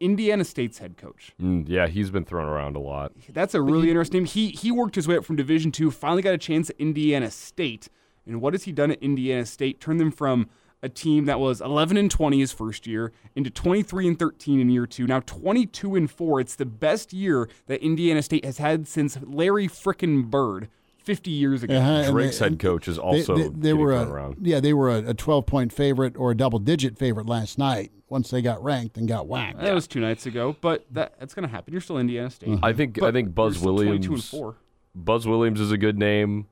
Indiana State's head coach. Mm, yeah, he's been thrown around a lot. That's a really interesting. He he worked his way up from Division two. Finally got a chance at Indiana State. And what has he done at Indiana State? Turned them from a team that was 11 and 20 his first year into 23 and 13 in year two. Now 22 and four. It's the best year that Indiana State has had since Larry frickin' Bird. 50 years ago. Uh-huh, Drake's they, head coach is also they, they, they were a, around. yeah they were a, 12 point favorite or a double digit favorite last night once they got ranked and got whacked. That was two nights ago, but that that's going to happen. You're still Indiana State. Mm-hmm. I think but I think Buzz Williams. 22 and four. Buzz Williams is a good name.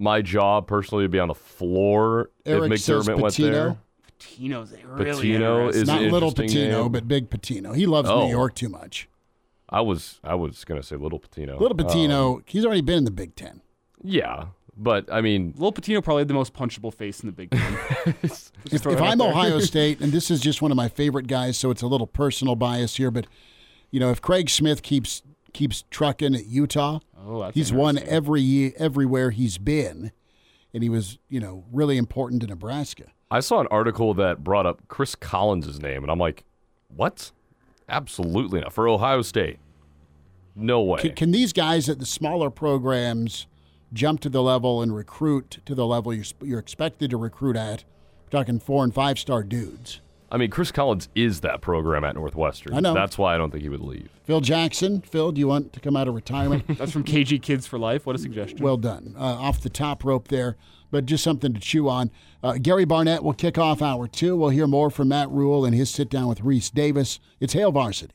My job personally would be on the floor Eric if says McDermott went there. Pitino's a really Pitino interesting- is Not little Pitino, name. but big Pitino. He loves Oh. New York too much. I was I was gonna say little Pitino. Little Pitino, Um, he's already been in the Big Ten. yeah, but I mean, Lil Pitino probably had the most punchable face in the Big Ten. If, if I'm there. Ohio State, and this is just one of my favorite guys, so it's a little personal bias here, but you know, if Craig Smith keeps keeps trucking at Utah, oh, that's he's won every year, everywhere he's been, and he was, you know, really important to Nebraska. I saw an article that brought up Chris Collins' name, and I'm like, what? Absolutely not for Ohio State. No way. Can, can these guys at the smaller programs jump to the level and recruit to the level you're, you're expected to recruit at? We're talking four and five star dudes. I mean, Chris Collins is that program at Northwestern. I know. That's why I don't think he would leave. Phil Jackson, Phil, do you want to come out of retirement? That's from KG Kids for Life. What a suggestion. well done. Uh, off the top rope there, but just something to chew on. Uh, Gary Barnett will kick off hour two. We'll hear more from Matt Rhule and his sit down with Rece Davis. It's Hail Varsity.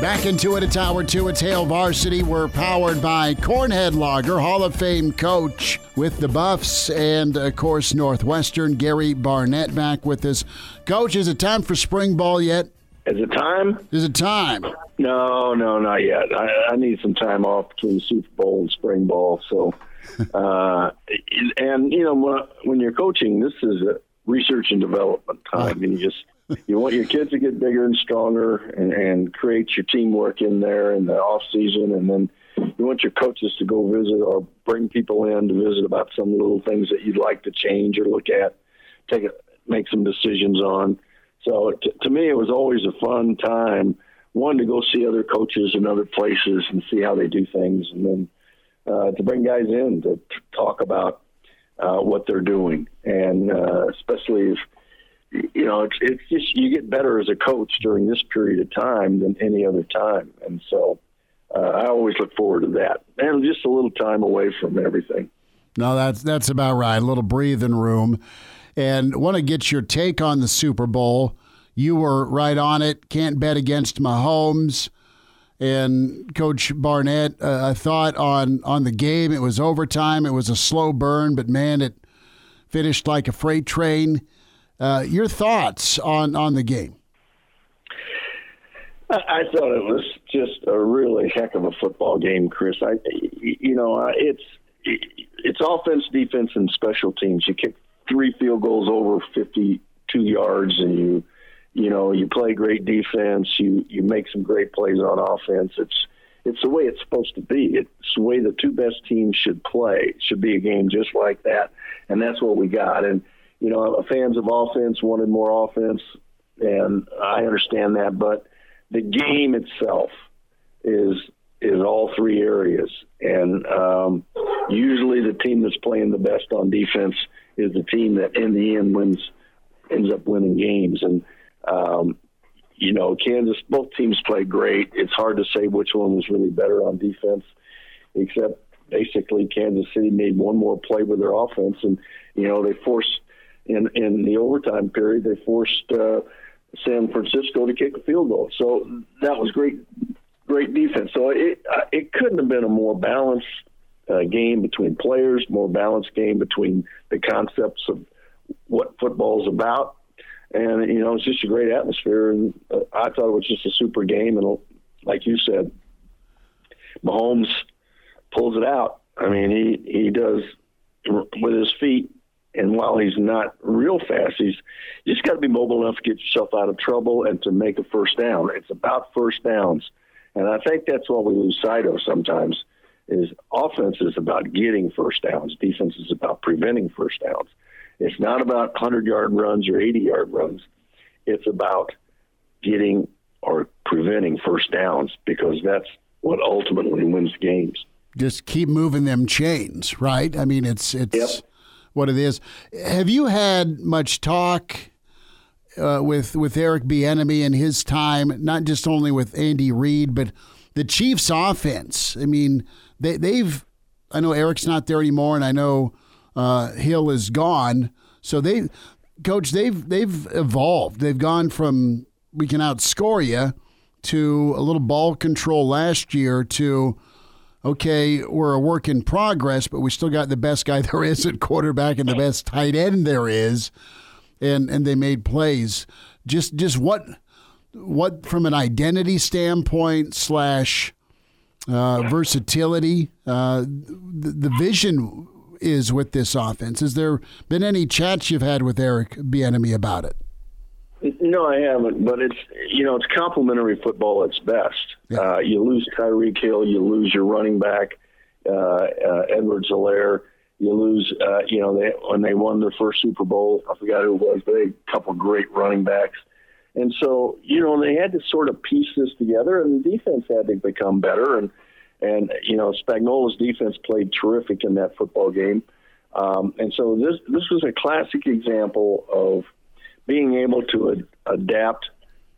Back into it at Tower 2. It's Hail Varsity. We're powered by Cornhead Lager, Hall of Fame coach with the Buffs, and of course, Northwestern. Gary Barnett back with us. Coach, is it time for spring ball yet? Is it time? Is it time? No, no, not yet. I, I need some time off between Super Bowl and spring ball. So, uh, and you know, when, when you're coaching, this is a research and development time, and you just you want your kids to get bigger and stronger, and, and create your teamwork in there in the off season, and then you want your coaches to go visit or bring people in to visit about some little things that you'd like to change or look at, take a, make some decisions on. So t- to me, it was always a fun time. One to go see other coaches in other places and see how they do things, and then uh, to bring guys in to, to talk about uh, what they're doing, and uh, especially if you know it's it's just you get better as a coach during this period of time than any other time, and so uh, I always look forward to that, and just a little time away from everything. No, that's that's about right. A little breathing room, and want to get your take on the Super Bowl. You were right on it. Can't bet against Mahomes. And Coach Barnett, uh, a thought on on the game. It was overtime. It was a slow burn, but man, it finished like a freight train. Uh, your thoughts on on the game? I, thought it was just a really heck of a football game, Chris. I, you know, it's it's offense, defense, and special teams. You kick three field goals over fifty-two yards, and you you know, you play great defense, you you make some great plays on offense. It's it's the way it's supposed to be. It's the way the two best teams should play. It should be a game just like that, and that's what we got. And you know, fans of offense wanted more offense, and I understand that. But the game itself is is all three areas, and um, usually the team that's playing the best on defense is the team that in the end wins ends up winning games. And um, you know, Kansas, both teams played great. It's hard to say which one was really better on defense, except basically Kansas City made one more play with their offense, and you know they forced in in the overtime period they forced uh, San Francisco to kick a field goal. So that was great, great defense. So it uh, it couldn't have been a more balanced uh, game between players, more balanced game between the concepts of what football is about and you know it's just a great atmosphere. And uh, I thought it was just a super game, and like you said, Mahomes pulls it out. I mean, he he does with his feet, and while he's not real fast, he's you just got to be mobile enough to get yourself out of trouble and to make a first down. It's about first downs, and I think that's what we lose sight of sometimes. Is offense is about getting first downs, defense is about preventing first downs. It's not about 100 yard runs or 80 yard runs. It's about getting or preventing first downs because that's what ultimately wins games. Just keep moving them chains, right? I mean, it's it's yep. What it is. Have you had much talk uh, with with Eric Bieniemy in his time, not just only with Andy Reid, but the Chiefs' offense? I mean, they, they've. I know Eric's not there anymore, and I know uh, Hill is gone. So they, coach, they've they've evolved. They've gone from we can outscore you to a little ball control last year to okay, we're a work in progress, but we still got the best guy there is at quarterback and the best tight end there is, and and they made plays. Just just what what from an identity standpoint slash uh, versatility, uh, the, the vision is with this offense. Has there been any chats you've had with Eric Bieniemy about it? No, I haven't. But it's you know it's complementary football at its best. Yeah. Uh, you lose Tyreek Hill, you lose your running back uh, uh, Edwards Helaire. You lose, uh, you know, they, when they won their first Super Bowl, I forgot who it was, but they had a couple great running backs. And so, you know, they had to sort of piece this together, and the defense had to become better. And and you know, Spagnuolo's defense played terrific in that football game. Um, and so this this was a classic example of being able to ad- adapt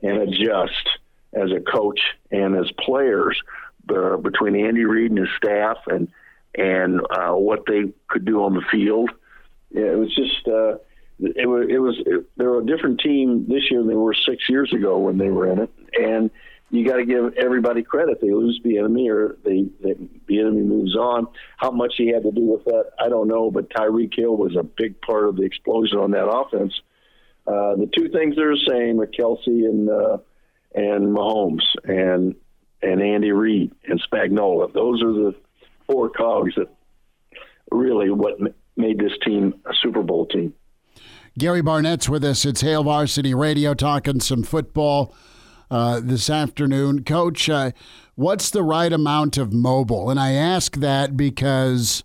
and adjust as a coach and as players uh, between Andy Reid and his staff and and uh, what they could do on the field. It was just uh, it was it was it, they were a different team this year than they were six years ago when they were in it, and you got to give everybody credit. They lose the enemy, or they, they Bieniemy moves on. How much he had to do with that, I don't know. But Tyreek Hill was a big part of the explosion on that offense. Uh, the two things they're the same are Kelce and uh, and Mahomes and and Andy Reid and Spagnuolo. Those are the four cogs that really what made this team a Super Bowl team. Gary Barnett's with us. It's Hail Varsity Radio talking some football uh, this afternoon. Coach, uh, what's the right amount of mobile? And I ask that because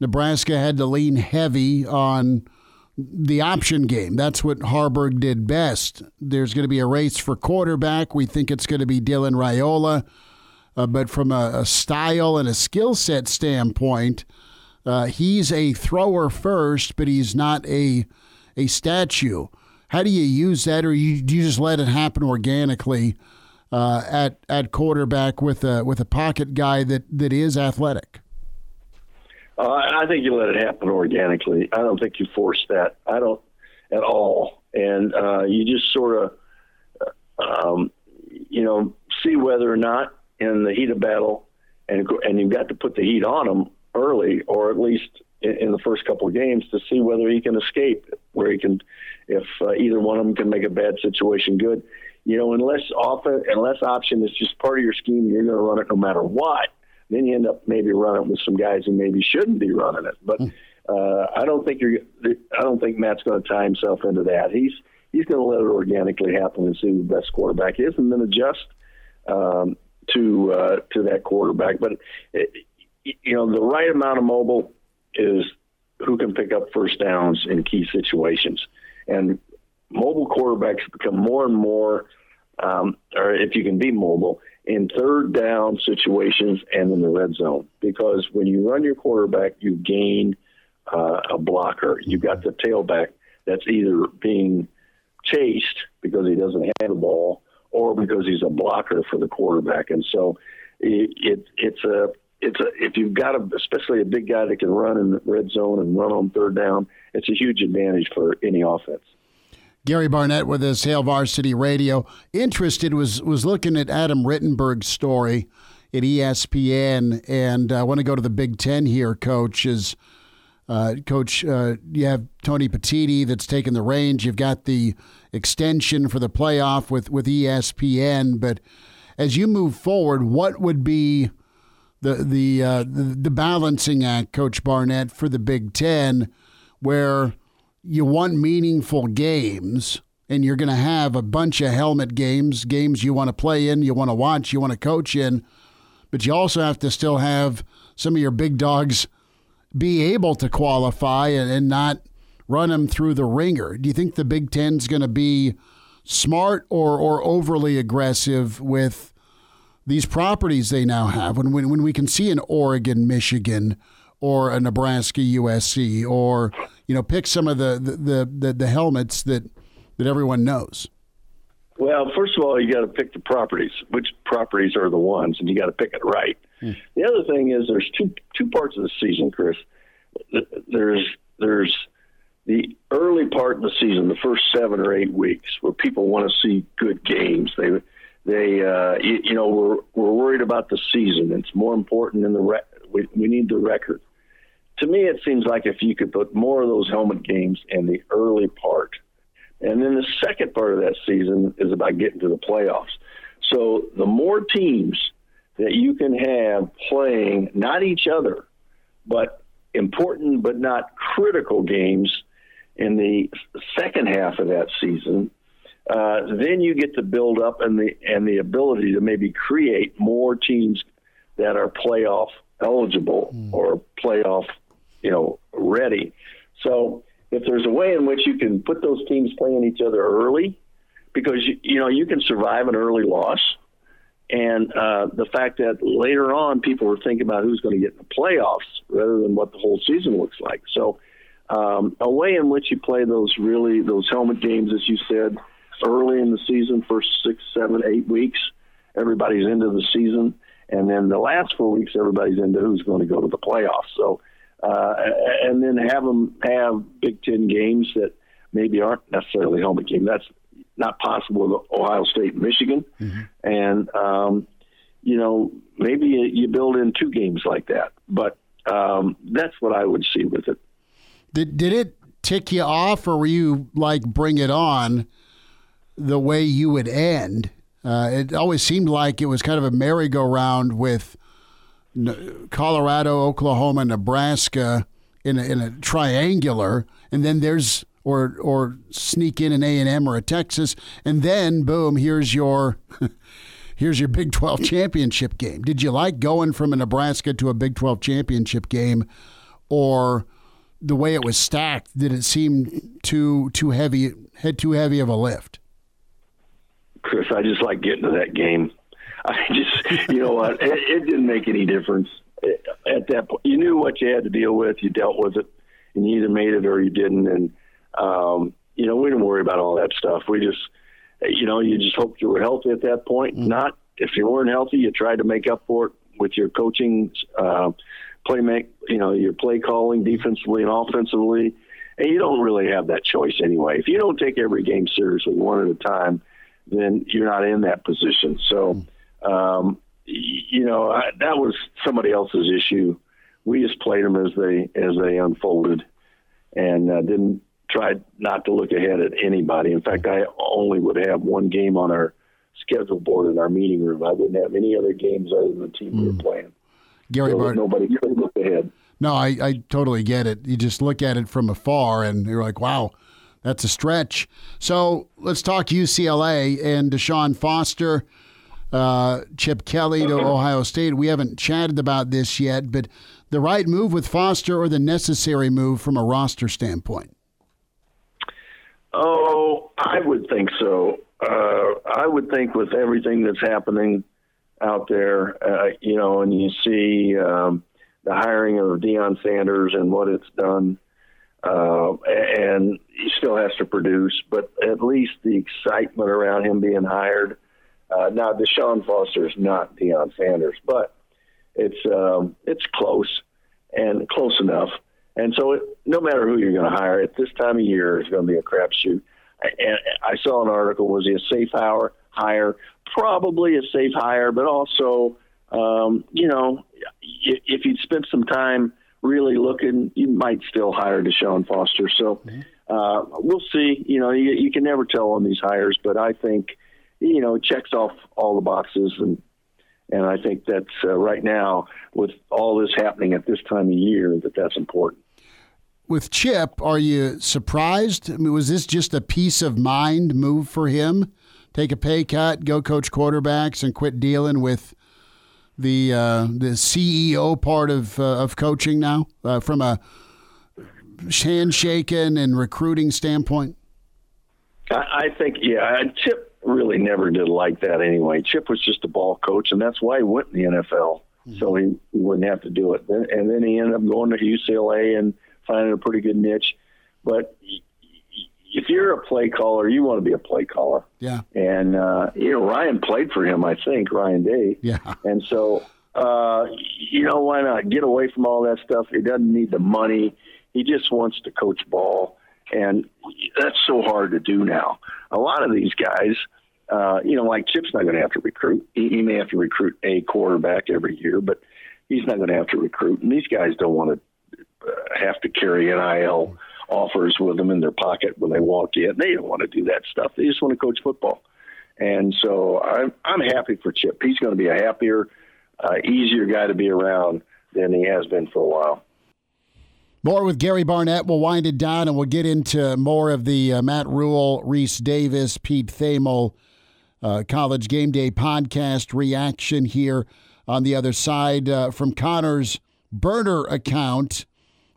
Nebraska had to lean heavy on the option game. That's what Haarberg did best. There's going to be a race for quarterback. We think it's going to be Dylan Raiola. Uh, but from a, a, style and a skill set standpoint, uh, he's a thrower first, but he's not a a statue. How do you use that, or you, do you just let it happen organically uh, at at quarterback with a with a pocket guy that, that is athletic? Uh, I think you let it happen organically. I don't think you force that. I don't at all, and uh, you just sort of, um, you know, see whether or not in the heat of battle, and and you've got to put the heat on him early, or at least in, in the first couple of games, to see whether he can escape, where he can, if uh, either one of them can make a bad situation good. You know, unless often, unless option is just part of your scheme, you're going to run it no matter what. Then you end up maybe running with some guys who maybe shouldn't be running it. But uh, I don't think you're. I don't think Matt's going to tie himself into that. He's he's going to let it organically happen and see who the best quarterback is, and then adjust. Um, to uh, to that quarterback. But it, you know, the right amount of mobile is who can pick up first downs in key situations, and mobile quarterbacks become more and more, um, or if you can be mobile in third down situations and in the red zone, because when you run your quarterback, you gain uh, a blocker. You've got the tailback that's either being chased because he doesn't have the ball or because he's a blocker for the quarterback. And so it, it it's a it's a if you've got a especially a big guy that can run in the red zone and run on third down, it's a huge advantage for any offense. Gary Barnett with us, Hail Varsity Radio. Interested was was looking at Adam Rittenberg's story at ESPN, and I want to go to the Big Ten here, Coach. Is uh, Coach, uh, you have Tony Petitti that's taken the reins. You've got the extension for the playoff with, with ESPN. But as you move forward, what would be the the, uh, the the balancing act, Coach Barnett, for the Big Ten, where you want meaningful games and you're going to have a bunch of helmet games, games you want to play in, you want to watch, you want to coach in, but you also have to still have some of your big dogs be able to qualify and, and not run them through the ringer. Do you think the Big Ten's going to be smart or, or overly aggressive with these properties they now have? When, when, when we can see an Oregon, Michigan, or a Nebraska USC, or you know, pick some of the the, the, the helmets that that everyone knows. Well, first of all, you got to pick the properties. Which properties are the ones, and you got to pick it right. Hmm. The other thing is there's two two parts of the season, Chris. There's there's the early part of the season, the first seven or eight weeks, where people want to see good games. They they uh, you, you know we're we're worried about the season. It's more important than the re- we, we need the record. To me, it seems like if you could put more of those helmet games in the early part, and then the second part of that season is about getting to the playoffs. So the more teams that you can have playing not each other, but important but not critical games in the second half of that season, uh, then you get to build up and the and the ability to maybe create more teams that are playoff eligible mm. or playoff, you know, ready. So if there's a way in which you can put those teams playing each other early, because you, know you can survive an early loss, and uh, the fact that later on people are thinking about who's going to get in the playoffs rather than what the whole season looks like. So um, a way in which you play those really those helmet games, as you said, early in the season, first six, seven, eight weeks, everybody's into the season, and then the last four weeks, everybody's into who's going to go to the playoffs. So, uh, and then have them have Big Ten games that maybe aren't necessarily helmet games. That's not possible with Ohio State and Michigan, mm-hmm. and um, you know maybe you build in two games like that. But um, that's what I would see with it. Did did it tick you off, or were you like bring it on the way you would end? Uh, it always seemed like it was kind of a merry-go-round with Colorado, Oklahoma, Nebraska in a, in a triangular, and then there's or or sneak in an A and M or a Texas, and then boom, here's your here's your Big Twelve championship game. Did you like going from a Nebraska to a Big Twelve championship game, or the way it was stacked, did it seem too too heavy, had too heavy of a lift? Chris, I just like getting to that game. I just, you know what, it, it didn't make any difference at that point. You knew what you had to deal with. You dealt with it, and you either made it or you didn't. And um, you know, we didn't worry about all that stuff. We just, you know, you just hoped you were healthy at that point. Mm-hmm. Not if you weren't healthy, you tried to make up for it with your coaching, uh, play make, you know, your play calling defensively and offensively. And you don't really have that choice anyway. If you don't take every game seriously, one at a time, then you're not in that position. So, um, you know, I, that was somebody else's issue. We just played them as they as they unfolded, and uh, didn't try not to look ahead at anybody. In fact, I only would have one game on our schedule board in our meeting room. I wouldn't have any other games other than the team mm. we were hmm. playing. Gary so Bart- nobody could look ahead. No, I, I totally get it. You just look at it from afar and you're like, wow, that's a stretch. So let's talk UCLA and Deshaun Foster, uh, Chip Kelly to Ohio State. We haven't chatted about this yet, but the right move with Foster or the necessary move from a roster standpoint? Oh, I would think so. Uh, I would think with everything that's happening out there, uh, you know, and you see um, the hiring of Deion Sanders and what it's done, uh, and he still has to produce, but at least the excitement around him being hired. Uh, now, Deshaun Foster is not Deion Sanders, but it's um, it's close and close enough. And so, it, no matter who you're going to hire at this time of year, it's going to be a crapshoot. And I saw an article: was he a safe hire? Hire, probably a safe hire, but also, um, you know, if you'd spent some time really looking, you might still hire Deshaun Foster. So uh, we'll see. You know, you, you can never tell on these hires, but I think, you know, checks off all the boxes and and I think that's uh, right now, with all this happening at this time of year, that that's important. With Chip, are you surprised? I mean, was this just a peace of mind move for him? Take a pay cut, go coach quarterbacks, and quit dealing with the uh, the CEO part of uh, of coaching now, uh, from a handshaking and recruiting standpoint. I, I think, yeah, Chip really never did like that anyway. Chip was just a ball coach, and that's why he went in the NFL, mm-hmm. so he, he wouldn't have to do it. And then he ended up going to UCLA and finding a pretty good niche. But if you're a play caller, you want to be a play caller. Yeah. And uh, you know, Ryan played for him, I think, Ryan Day. Yeah. And so, uh, you know, why not get away from all that stuff? He doesn't need the money. He just wants to coach ball, and that's so hard to do now a lot of these guys, uh, you know, like Chip's not going to have to recruit. He, he may have to recruit a quarterback every year, but he's not going to have to recruit. And these guys don't want to uh, have to carry NIL offers with them in their pocket when they walk in. They don't want to do that stuff. They just want to coach football. And so I'm I'm happy for Chip. He's going to be a happier, uh, easier guy to be around than he has been for a while. More with Gary Barnett. We'll wind it down and we'll get into more of the uh, Matt Rhule, Rece Davis, Pete Thamel uh, College Game Day podcast reaction here on the other side uh, from Connor's burner account.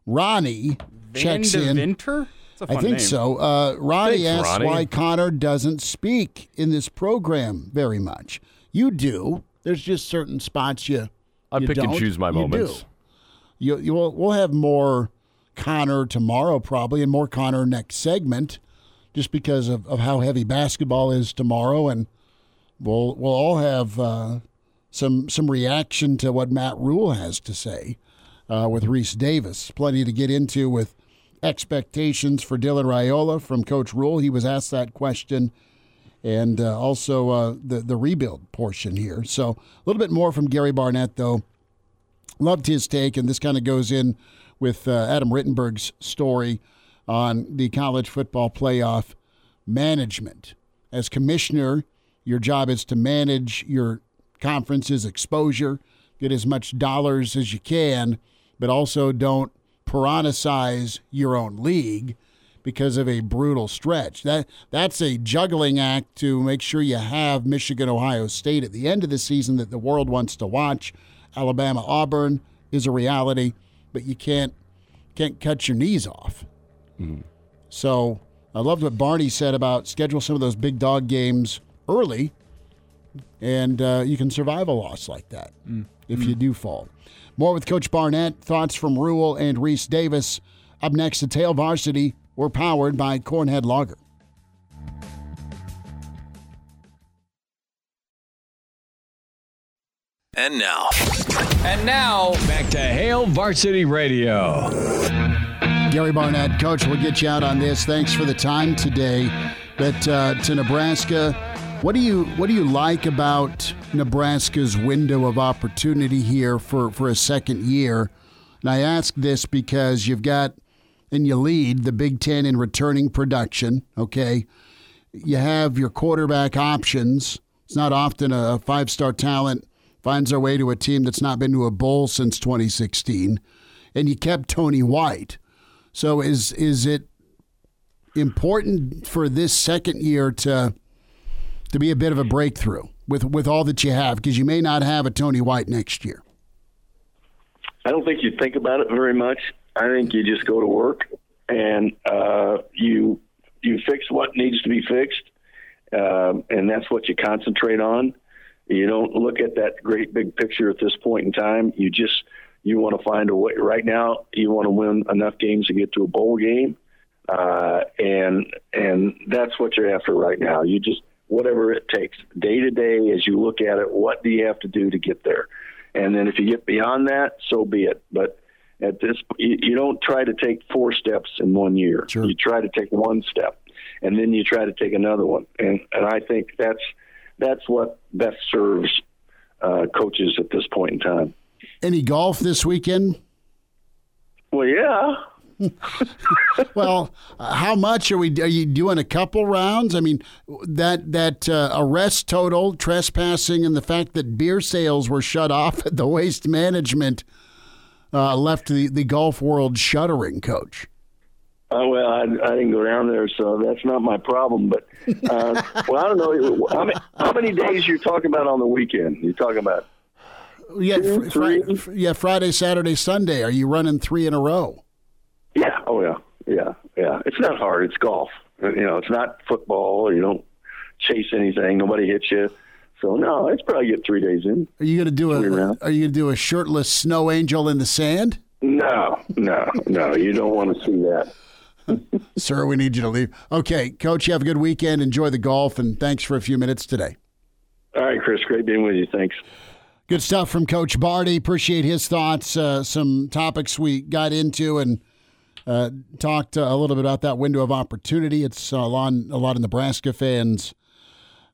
Ronnie Van checks in. Winter? I think name. so. Uh, Ronnie Thanks, asks Ronnie. why Connor doesn't speak in this program very much. You do. There's just certain spots you. I you pick and don't. choose my You moments. do. You, you will, we'll have more Connor tomorrow probably, and more Connor next segment, just because of, of how heavy basketball is tomorrow, and we'll we'll all have uh, some some reaction to what Matt Rhule has to say uh, with Rece Davis. Plenty to get into with expectations for Dylan Raiola from Coach Rhule. He was asked that question. And uh, also uh, the the rebuild portion here. So a little bit more from Gary Barnett, though loved his take, and this kind of goes in with uh, Adam Rittenberg's story on the college football playoff management. As commissioner, your job is to manage your conference's exposure, get as much dollars as you can, but also don't piranhasize your own league because of a brutal stretch. That that's a juggling act to make sure you have Michigan Ohio State at the end of the season that the world wants to watch Alabama Auburn is a reality, but you can't can't cut your knees off. So I loved what Barney said about schedule some of those big dog games early, and uh, you can survive a loss like that if you do fall. More with Coach Barnett, thoughts from Rhule and Rece Davis. Up next, the Hail Varsity. We're powered by Cornhead Lager. And now. And now, back to Hail Varsity Radio. Gary Barnett, coach, we'll get you out on this. Thanks for the time today. But uh, to Nebraska, what do you what do you like about Nebraska's window of opportunity here for, for a second year? And I ask this because you've got and you lead the Big Ten in returning production. Okay, you have your quarterback options. It's not often a five star talent finds their way to a team that's not been to a bowl since 2016, and you kept Tony White. So is is it important for this second year to to be a bit of a breakthrough with with all that you have because you may not have a Tony White next year. I don't think you think about it very much. I think you just go to work and uh, you you fix what needs to be fixed, um, and that's what you concentrate on. You don't look at that great big picture at this point in time. You just you want to find a way. Right now, you want to win enough games to get to a bowl game, uh, and and that's what you're after right now. You just whatever it takes, day to day, as you look at it. What do you have to do to get there? And then if you get beyond that, so be it. But at this, you, you don't try to take four steps in one year. Sure. You try to take one step, and then you try to take another one. And and I think that's that's what best serves uh, coaches at this point in time. Any golf this weekend? Well, yeah. Well, uh, how much are we? Are you doing a couple rounds? I mean, that that uh, arrest total, trespassing, and the fact that beer sales were shut off at the Waste Management uh, left the, the golf world shuddering. Coach, Uh, well, I, I didn't go down there, so that's not my problem. But uh, well, I don't know how many, how many days you're talking about on the weekend. You're talking about yeah, Two, fr- fr- yeah, Friday, Saturday, Sunday. Are you running three in a row? yeah, oh yeah, yeah, yeah. It's not hard. It's golf. Uh, you know, it's not football. You don't chase anything. Nobody hits you. So no, it's probably get three days in. Are you going to do a rounds. Are you going to do a shirtless snow angel in the sand? No, no, no. You don't want to see that. Sir, we need you to leave. Okay, Coach, you have a good weekend. Enjoy the golf, and thanks for a few minutes today. All right, Chris. Great being with you. Thanks. Good stuff from Coach Barty. Appreciate his thoughts. Uh, some topics we got into and uh, talked uh, a little bit about that window of opportunity. It's a lot, a lot of Nebraska fans'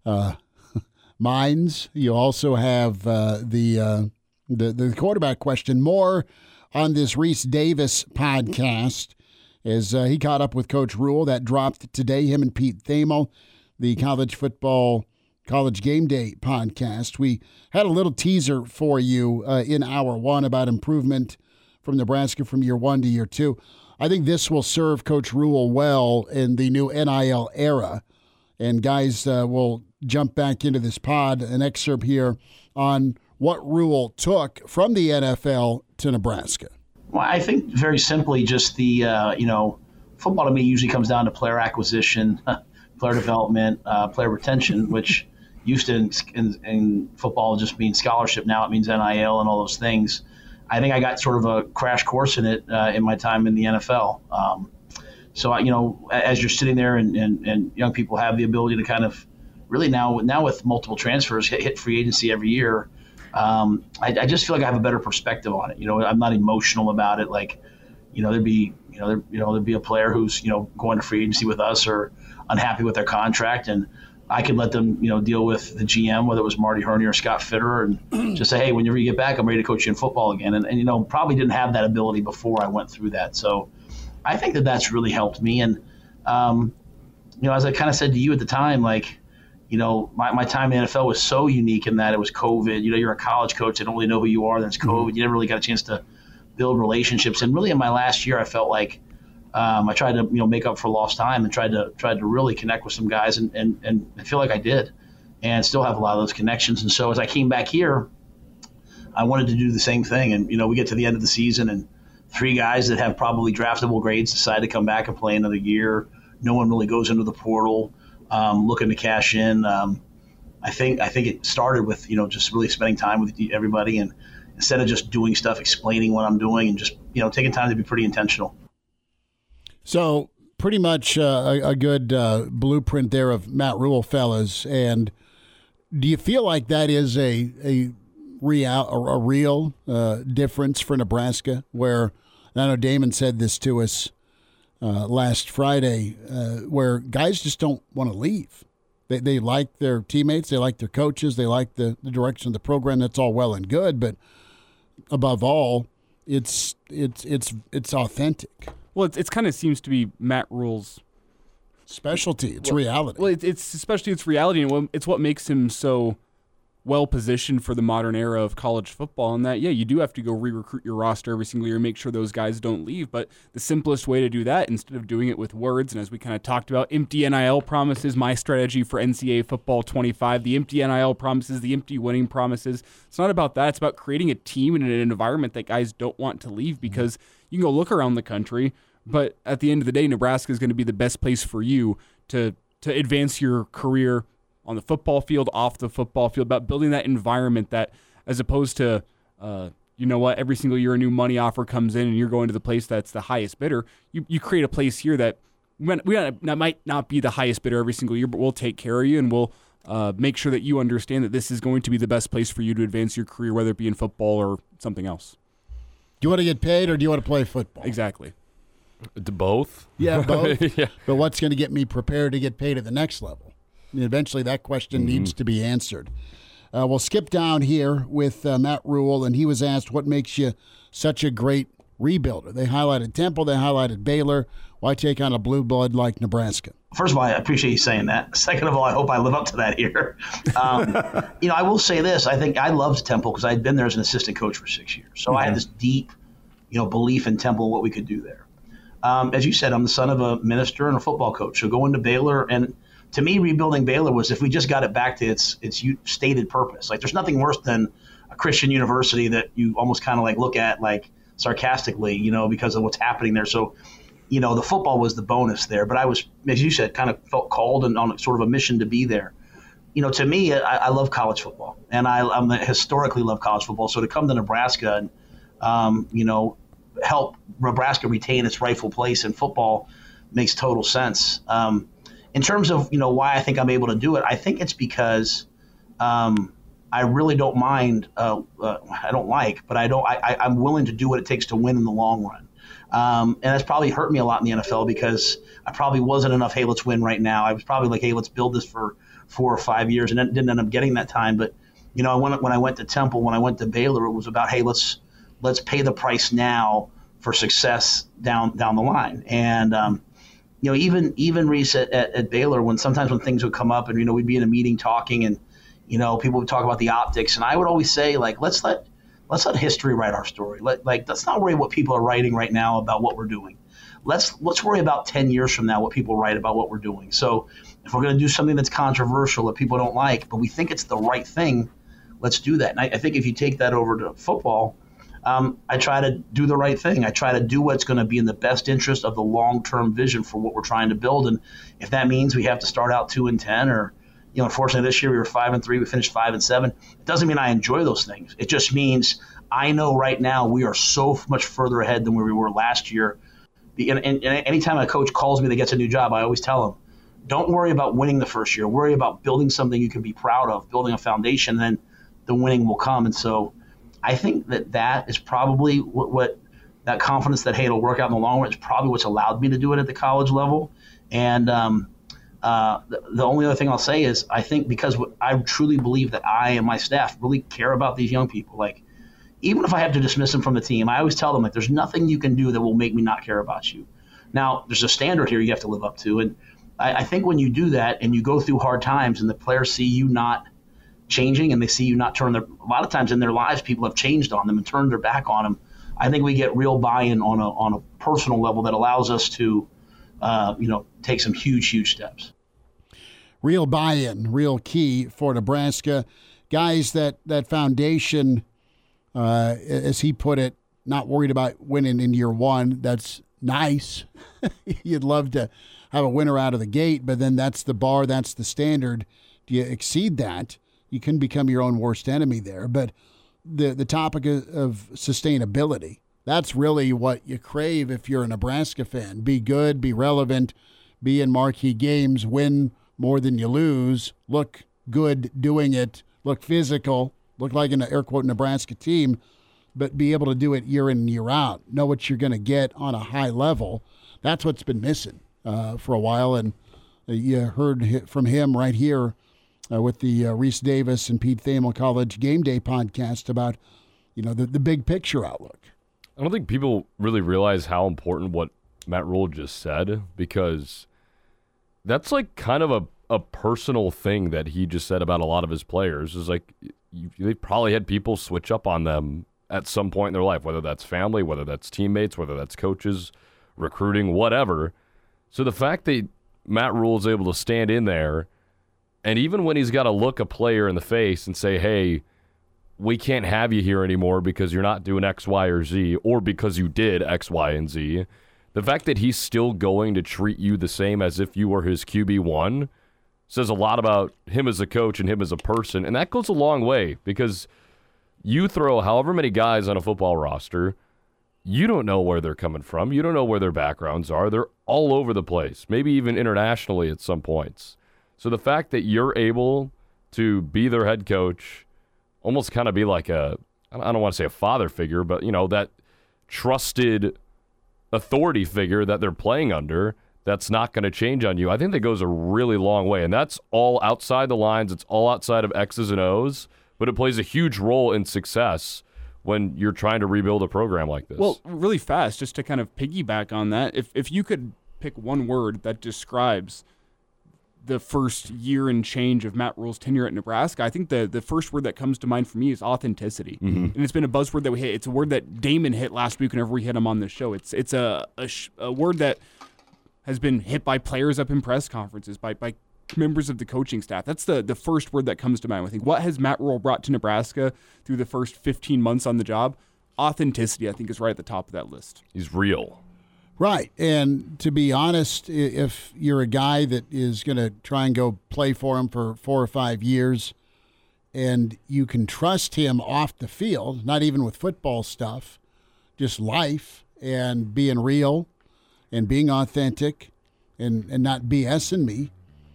uh, minds. You also have uh, the, uh, the the quarterback question. More on this Rece Davis podcast as he caught up with Coach Rhule. That dropped today. Him and Pete Thamel, the college football college game day podcast. We had a little teaser for you uh, in hour one about improvement from Nebraska from year one to year two. I think this will serve Coach Rhule well in the new NIL era. And guys, uh, will jump back into this pod. An excerpt here on what Rhule took from the NFL to Nebraska. Well, I think very simply, just the uh, you know, football to me usually comes down to player acquisition, player development, uh, player retention, which used to in, in, in football just mean scholarship. Now it means NIL and all those things. I think I got sort of a crash course in it uh, in my time in the NFL. Um, so I, you know, as you're sitting there and, and, and young people have the ability to kind of really now now with multiple transfers hit, hit free agency every year. Um, I, I just feel like I have a better perspective on it. You know, I'm not emotional about it. Like, you know, there'd be you know there you know there'd be a player who's you know going to free agency with us or unhappy with their contract, and I could let them you know deal with the GM, whether it was Marty Hurney or Scott Fitterer, and just say, hey, whenever you get back, I'm ready to coach you in football again. And, and you know, probably didn't have that ability before I went through that. So I think that that's really helped me. And um, you know, as I kind of said to you at the time, like you know, my, my time in the NFL was so unique in that it was COVID. You know, you're a college coach, they don't really know who you are, then it's COVID. You never really got a chance to build relationships. And really, in my last year, I felt like um, I tried to you know make up for lost time and tried to tried to really connect with some guys, and, and and I feel like I did, and still have a lot of those connections. And so as I came back here, I wanted to do the same thing. And you know, we get to the end of the season and three guys that have probably draftable grades decide to come back and play another year. No one really goes into the portal um, looking to cash in. Um, I think I think it started with you know just really spending time with everybody and instead of just doing stuff, explaining what I'm doing and just you know taking time to be pretty intentional. So pretty much uh, a, a, good uh, blueprint there of Matt Rhule, fellas. And do you feel like that is a a real a, real uh, difference for Nebraska? Where I know Damon said this to us uh, last Friday, uh, where guys just don't want to leave. They, they like their teammates, they like their coaches, they like the, the direction of the program. That's all well and good, but above all, it's it's it's it's authentic. Well, it's, it's kind of seems to be Matt Rhule's specialty. It's well, reality. Well, it, it's especially it's reality, and it's what makes him so well positioned for the modern era of college football. And that, yeah, you do have to go re recruit your roster every single year, make sure those guys don't leave. But the simplest way to do that, instead of doing it with words, and as we kind of talked about, empty NIL promises, my strategy for NCAA football 25, the empty NIL promises, the empty winning promises. It's not about that. It's about creating a team and an environment that guys don't want to leave mm-hmm. because you can go look around the country. But at the end of the day, Nebraska is going to be the best place for you to to advance your career on the football field, off the football field, about building that environment that, as opposed to, uh, you know what, every single year a new money offer comes in and you're going to the place that's the highest bidder. You, you create a place here that we, we that might not be the highest bidder every single year, but we'll take care of you and we'll uh, make sure that you understand that this is going to be the best place for you to advance your career, whether it be in football or something else. Do you want to get paid or do you want to play football? Exactly. To both? Yeah, both. yeah. But what's going to get me prepared to get paid at the next level? Eventually, that question mm-hmm. needs to be answered. Uh, we'll skip down here with uh, Matt Rhule, and he was asked, What makes you such a great rebuilder? They highlighted Temple, they highlighted Baylor. Why take on a blue blood like Nebraska? First of all, I appreciate you saying that. Second of all, I hope I live up to that here. Um, you know, I will say this: I think I loved Temple because I had been there as an assistant coach for six years, so mm-hmm. I had mm-hmm. this deep, you know, belief in Temple and what we could do there. Um, as you said, I'm the son of a minister and a football coach, so going to Baylor and to me, rebuilding Baylor was if we just got it back to its its stated purpose. Like, there's nothing worse than a Christian university that you almost kind of like look at like sarcastically, you know, because of what's happening there. So, you know, the football was the bonus there, but I was, as you said, kind of felt called and on sort of a mission to be there. You know, to me, I, I love college football, and I I'm historically love college football. So to come to Nebraska and, um, you know, help Nebraska retain its rightful place in football makes total sense. Um, in terms of you know why I think I'm able to do it, I think it's because um, I really don't mind. Uh, uh, I don't like, but I don't. I, am willing to do what it takes to win in the long run. Um, and that's probably hurt me a lot in the NFL because I probably wasn't enough. Hey, let's win right now. I was probably like, hey, let's build this for four or five years, and didn't end up getting that time. But you know, when when I went to Temple, when I went to Baylor, it was about hey, let's let's pay the price now for success down down the line. And um, you know, even even Rece at, at, at, Baylor, when sometimes when things would come up and you know we'd be in a meeting talking and you know people would talk about the optics, and I would always say like let's let let's let history write our story. Let like let's not worry what people are writing right now about what we're doing. Let's let's worry about ten years from now what people write about what we're doing. So if we're going to do something that's controversial that people don't like, but we think it's the right thing, let's do that. And I, I think if you take that over to football um, I try to do the right thing. I try to do what's going to be in the best interest of the long term vision for what we're trying to build. And if that means we have to start out two and ten, or you know, unfortunately this year we were five and three, we finished five and seven. It doesn't mean I enjoy those things. It just means I know right now we are so much further ahead than where we were last year. And, and, and anytime a coach calls me that gets a new job, I always tell them, don't worry about winning the first year. Worry about building something you can be proud of, building a foundation. Then the winning will come. And so I think that that is probably what, what that confidence that hey it'll work out in the long run is probably what's allowed me to do it at the college level. And um, uh, the, the, only other thing I'll say is I think because I truly believe that I and my staff really care about these young people. Like even if I have to dismiss them from the team, I always tell them like there's nothing you can do that will make me not care about you. Now there's a standard here you have to live up to, and I, I think when you do that and you go through hard times and the players see you not changing and they see you not turn their a lot of times in their lives people have changed on them and turned their back on them i think we get real buy-in on a, on a personal level that allows us to uh, you know take some huge huge steps real buy-in real key for nebraska guys that that foundation uh, as he put it not worried about winning in year one. That's nice. You'd love to have a winner out of the gate, but then that's the bar, that's the standard. Do you exceed that? You can become your own worst enemy there. But the the topic of, sustainability, that's really what you crave if you're a Nebraska fan. Be good, be relevant, be in marquee games, win more than you lose, look good doing it, look physical, look like an air quote Nebraska team, but be able to do it year in and year out. Know what you're going to get on a high level. That's what's been missing uh, for a while. And uh, you heard from him right here uh, with the uh, Rece Davis and Pete Thamel College Game Day podcast about, you know, the, the big picture outlook. I don't think people really realize how important what Matt Rhule just said because that's like kind of a, a personal thing that he just said about a lot of his players. Is like you, they probably had people switch up on them at some point in their life, whether that's family, whether that's teammates, whether that's coaches, recruiting, whatever. So the fact that Matt Rhule is able to stand in there, and even when he's got to look a player in the face and say, "Hey, we can't have you here anymore because you're not doing X, Y, or Z, or because you did X, Y, and Z," the fact that he's still going to treat you the same as if you were his QB one says a lot about him as a coach and him as a person, and that goes a long way because you throw however many guys on a football roster you don't know where they're coming from. You don't know where their backgrounds are. They're all over the place, maybe even internationally at some points. So the fact that you're able to be their head coach, almost kind of be like a, I don't want to say a father figure, but, you know, that trusted authority figure that they're playing under that's not going to change on you. I think that goes a really long way. And that's all outside the lines, it's all outside of X's and O's, but it plays a huge role in success when you're trying to rebuild a program like this. Well, really fast, just to kind of piggyback on that, if if you could pick one word that describes the first year and change of Matt Rhule's tenure at Nebraska, I think the the first word that comes to mind for me is authenticity, mm-hmm. and it's been a buzzword that we hit. It's a word that Damon hit last week whenever we hit him on the show. It's it's a a, a word that has been hit by players up in press conferences, by by members of the coaching staff. That's the the first word that comes to mind. I think what has Matt Rhule brought to Nebraska through the first 15 months on the job? Authenticity, I think, is right at the top of that list. He's real. Right. And to be honest, if you're a guy that is going to try and go play for him for four or five years and you can trust him off the field, not even with football stuff, just life and being real and being authentic and, and not BSing me,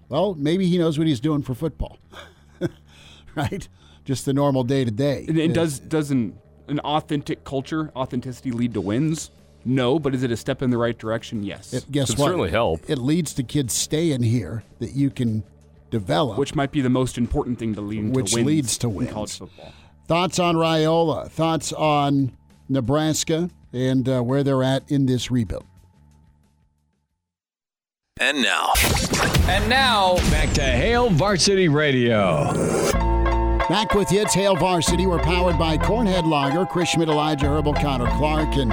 well, maybe he knows what he's doing for football, right? Just the normal day to day. And does doesn't an authentic culture, authenticity lead to wins? No, but is it a step in the right direction? Yes. It, guess Could what? certainly help. It leads to kids staying here that you can develop, which might be the most important thing to lead which to wins leads to wins. college football. Thoughts on Raiola? Thoughts on Nebraska and uh, where they're at in this rebuild? And now. And now, back to Hail Varsity Radio. Back with you. It's Hail Varsity. We're powered by Cornhead Lager, Chris Schmidt, Elijah Herbel, Connor Clark, and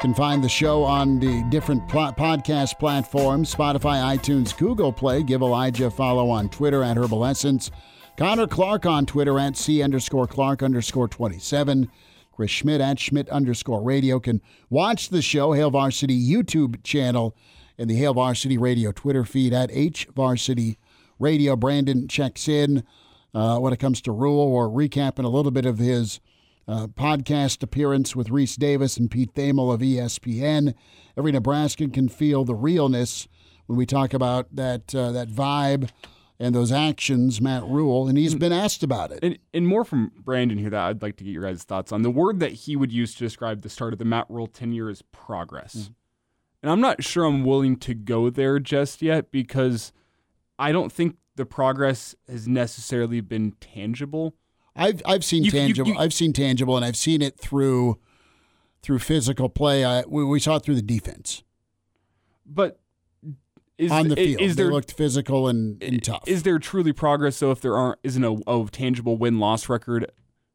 can find the show on the different pl- podcast platforms Spotify, iTunes, Google Play. Give Elijah a follow on Twitter at Herbal Essence. Connor Clark on Twitter at C underscore Clark underscore 27. Chris Schmidt at Schmidt underscore radio. Can watch the show, Hail Varsity YouTube channel and the Hail Varsity Radio Twitter feed at H Varsity Radio. Brandon checks in uh, when it comes to Rhule or recapping a little bit of his uh, podcast appearance with Rece Davis and Pete Thamel of ESPN. Every Nebraskan can feel the realness when we talk about that uh, that vibe and those actions, Matt Rhule, and he's been asked about it. And, and, more from Brandon here that I'd like to get your guys' thoughts on. The word that he would use to describe the start of the Matt Rhule tenure is progress. Mm-hmm. And I'm not sure I'm willing to go there just yet because I don't think the progress has necessarily been tangible. I've I've seen you, tangible. You, you, I've seen tangible, and I've seen it through through physical play. I, we, we saw it through the defense, but is, on the field, is there, they looked physical and, and tough. Is there truly progress? So if there aren't, isn't a, a tangible win loss record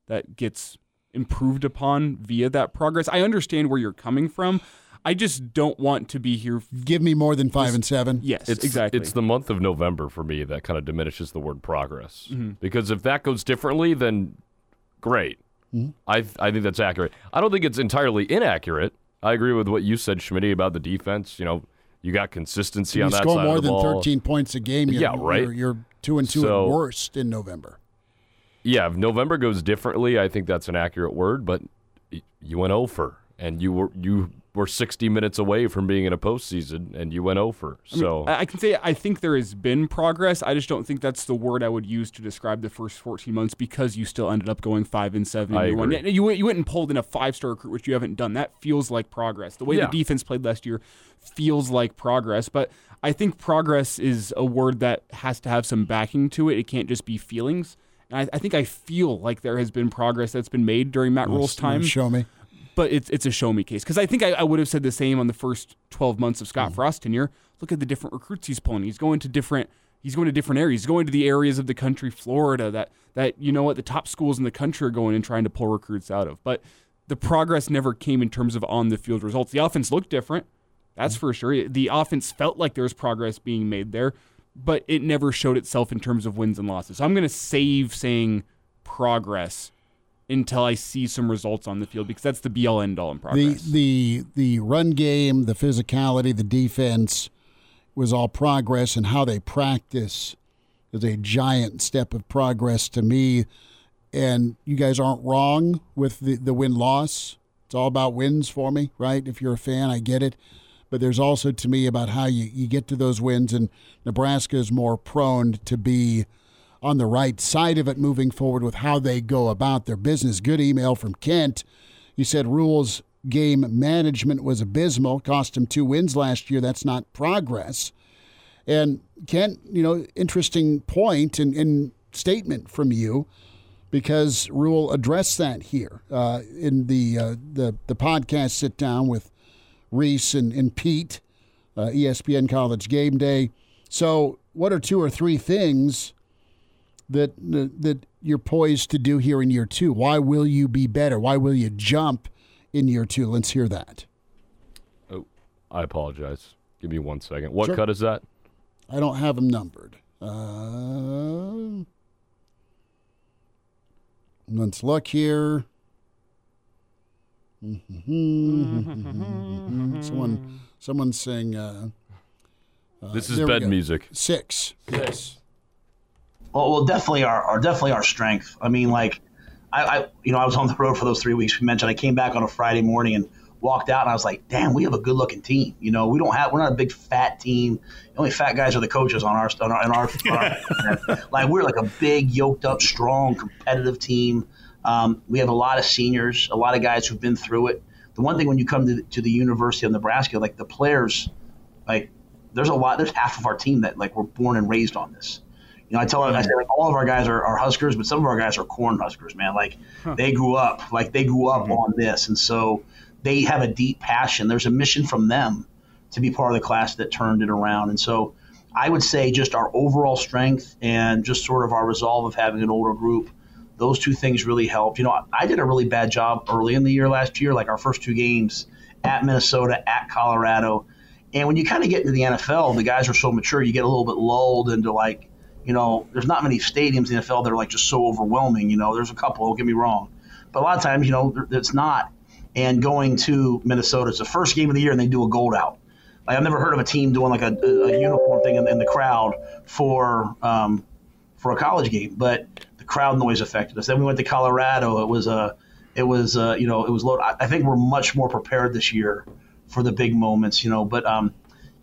that gets improved upon via that progress? I understand where you're coming from. I just don't want to be here. Give me more than five and seven. Yes, it's, exactly. It's the month of November for me that kind of diminishes the word progress. Mm-hmm. Because if that goes differently, then great. I I think that's accurate. I don't think it's entirely inaccurate. I agree with what you said, Schmidt, about the defense. You know, you got consistency you on that score side more of the than 13 points a game. You're, Yeah, right. You're, you're two and two So- at worst in November. Yeah, if November goes differently, I think that's an accurate word. But you went over, and you were you were 60 minutes away from being in a postseason, and you went over. I mean, So I I can say I think there has been progress. I just don't think that's the word I would use to describe the first 14 months because you still ended up going five and seven. I you, agree. you went you went and pulled in a five star recruit, which you haven't done. That feels like progress. The way Yeah. the defense played last year feels like progress. But I think progress is a word that has to have some backing to it. It can't just be feelings. And I, I think I feel like there has been progress that's been made during Matt Rhule's time Show me. But it's it's a show me case because I think I, I would have said the same on the first twelve months of Scott mm. Frost tenure. Look at the different recruits he's pulling. He's going to different he's going to different areas. He's going to the areas of the country, Florida, that that you know what the top schools in the country are going and trying to pull recruits out of. But the progress never came in terms of on the field results. The offense looked different, that's mm. for sure. The offense felt like there was progress being made there, but it never showed itself in terms of wins and losses. So I'm going to save saying progress until I see some results on the field because that's the be all end all in progress. The the the run game, the physicality, the defense was all progress, and how they practice is a giant step of progress to me. And you guys aren't wrong with the the win loss. It's all about wins for me, right? If you're a fan, I get it. But there's also to me about how you, you get to those wins, and Nebraska is more prone to be on the right side of it moving forward with how they go about their business. Good email from Kent. He said Rhule's game management was abysmal, cost him two wins last year. That's not progress. And Kent, you know, interesting point and, and statement from you because Rhule addressed that here uh, in the, uh, the the podcast sit down with Rece and, and Pete, uh, ESPN College Game Day. So, what are two or three things that that you're poised to do here in year two? Why will you be better? Why will you jump in year two? Let's hear that. oh, I apologize. Give me one second. What Sure. cut is that? I don't have them numbered. Uh, let's look here. someone, someone's saying uh, This is bed go. music. six. Yes. Well, well, definitely our, our definitely our strength. I mean, like, I, I, you know, I was on the road for those three weeks. We mentioned I came back on a Friday morning and walked out, and I was like, damn, we have a good looking team. You know, we don't have, we're not a big fat team. The only fat guys are the coaches on our, on our, on our, on our like we're like a big, yoked up, strong, competitive team. Um, we have a lot of seniors, a lot of guys who've been through it. The one thing when you come to the, to the University of Nebraska, like the players, like there's a lot, there's half of our team that like were born and raised on this. You know, I tell them, I say like all of our guys are, are Huskers, but some of our guys are corn Huskers, man. Like they grew up, like they grew up mm-hmm. on this, and so they have a deep passion. There's a mission from them to be part of the class that turned it around, and so I would say just our overall strength and just sort of our resolve of having an older group. Those two things really helped. You know, I, I did a really bad job early in the year last year, like our first two games at Minnesota, at Colorado. And when you kind of get into the NFL, the guys are so mature, you get a little bit lulled into like, you know, there's not many stadiums in the NFL that are like just so overwhelming. You know, there's a couple, don't get me wrong. But a lot of times, you know, it's not. And going to Minnesota, it's the first game of the year and they do a gold out. Like, I've never heard of a team doing like a, a, uniform thing in, in the crowd for um, for a college game, but the crowd noise affected us. Then we went to Colorado. It was a, it was uh, you know, it was low. I, I think we're much more prepared this year for the big moments, you know. But um,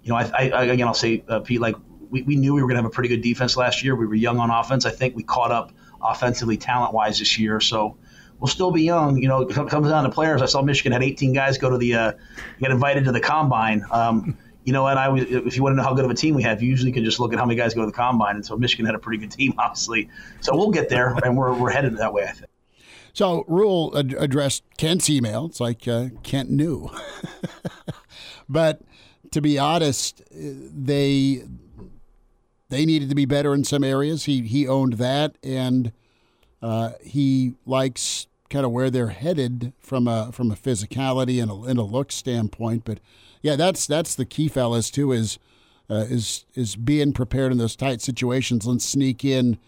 you know, I, I again, I'll say, uh, Pete, like we, we knew we were going to have a pretty good defense last year. We were young on offense. I think we caught up offensively, talent wise, this year. So we'll still be young. You know, it comes down to players. I saw Michigan had 18 guys go to the uh, get invited to the combine. Um, you know, and I was, if you want to know how good of a team we have, you usually can just look at how many guys go to the combine. And so Michigan had a pretty good team, obviously. So we'll get there, and we're, we're headed that way, I think. So Rhule ad- addressed Kent's email. It's like uh, Kent knew, but to be honest, they they needed to be better in some areas. He he owned that, and uh, he likes kind of where they're headed from a from a physicality and a, and a look standpoint. But yeah, that's that's the key, fellas. Too is uh, is is being prepared in those tight situations. Let's sneak in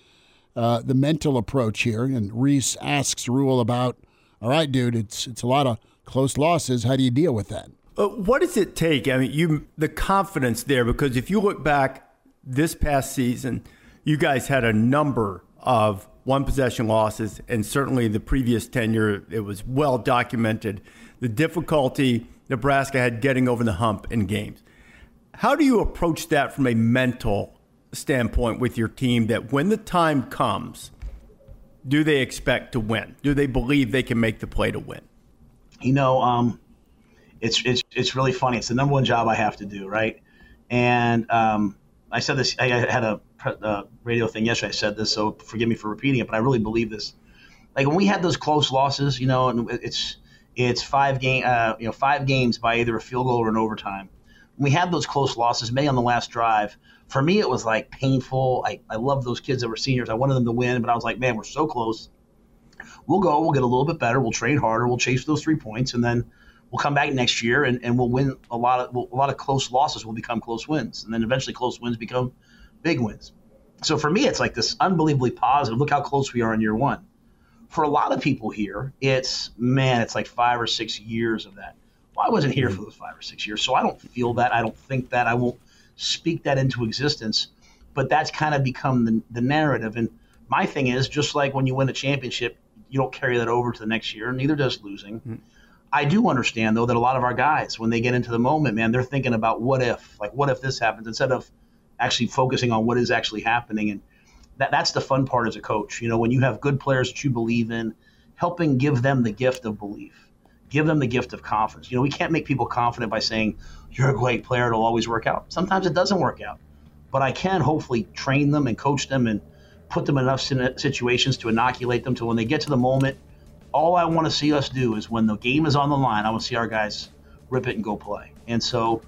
uh, the mental approach here. And Rece asks Rhule about all right, dude, it's it's a lot of close losses. How do you deal with that? Uh, what does it take? I mean, you the confidence there because if you look back this past season, you guys had a number of one possession losses, and certainly the previous tenure, it was well documented the difficulty Nebraska had getting over the hump in games. How do you approach that from a mental standpoint with your team that when the time comes, do they expect to win? Do they believe they can make the play to win? You know, um, it's it's it's really funny. It's the number one job I have to do, right? And um, I said this. I had a, a, radio thing yesterday. I said this, so forgive me for repeating it, but I really believe this. Like when we had those close losses, you know, and it's it's five game, uh, you know, five games by either a field goal or an overtime. When we had those close losses, maybe on the last drive. For me, it was like painful. I, I love those kids that were seniors. I wanted them to win, but I was like, man, we're so close. We'll go. We'll get a little bit better. We'll train harder. We'll chase those three points, and then we'll come back next year and, and we'll win a lot of a lot of close losses will become close wins, and then eventually close wins become big wins. So for me, it's like this unbelievably positive. Look how close we are in year one. For a lot of people here, it's man, it's like five or six years of that. Well, I wasn't here for those five or six years, so I don't feel that. I don't think that. I won't speak that into existence. But that's kind of become the, the narrative. And my thing is, just like when you win a championship, you don't carry that over to the next year. Neither does losing. Mm-hmm I do understand though that a lot of our guys, when they get into the moment, man, they're thinking about what if, like what if this happens, instead of actually focusing on what is actually happening. And that, that's the fun part as a coach. You know, when you have good players that you believe in, helping give them the gift of belief, give them the gift of confidence. You know, we can't make people confident by saying you're a great player; it'll always work out. Sometimes it doesn't work out, but I can hopefully train them and coach them and put them in enough situations to inoculate them to when they get to the moment all I want to see us do is when the game is on the line, I want to see our guys rip it and go play. And so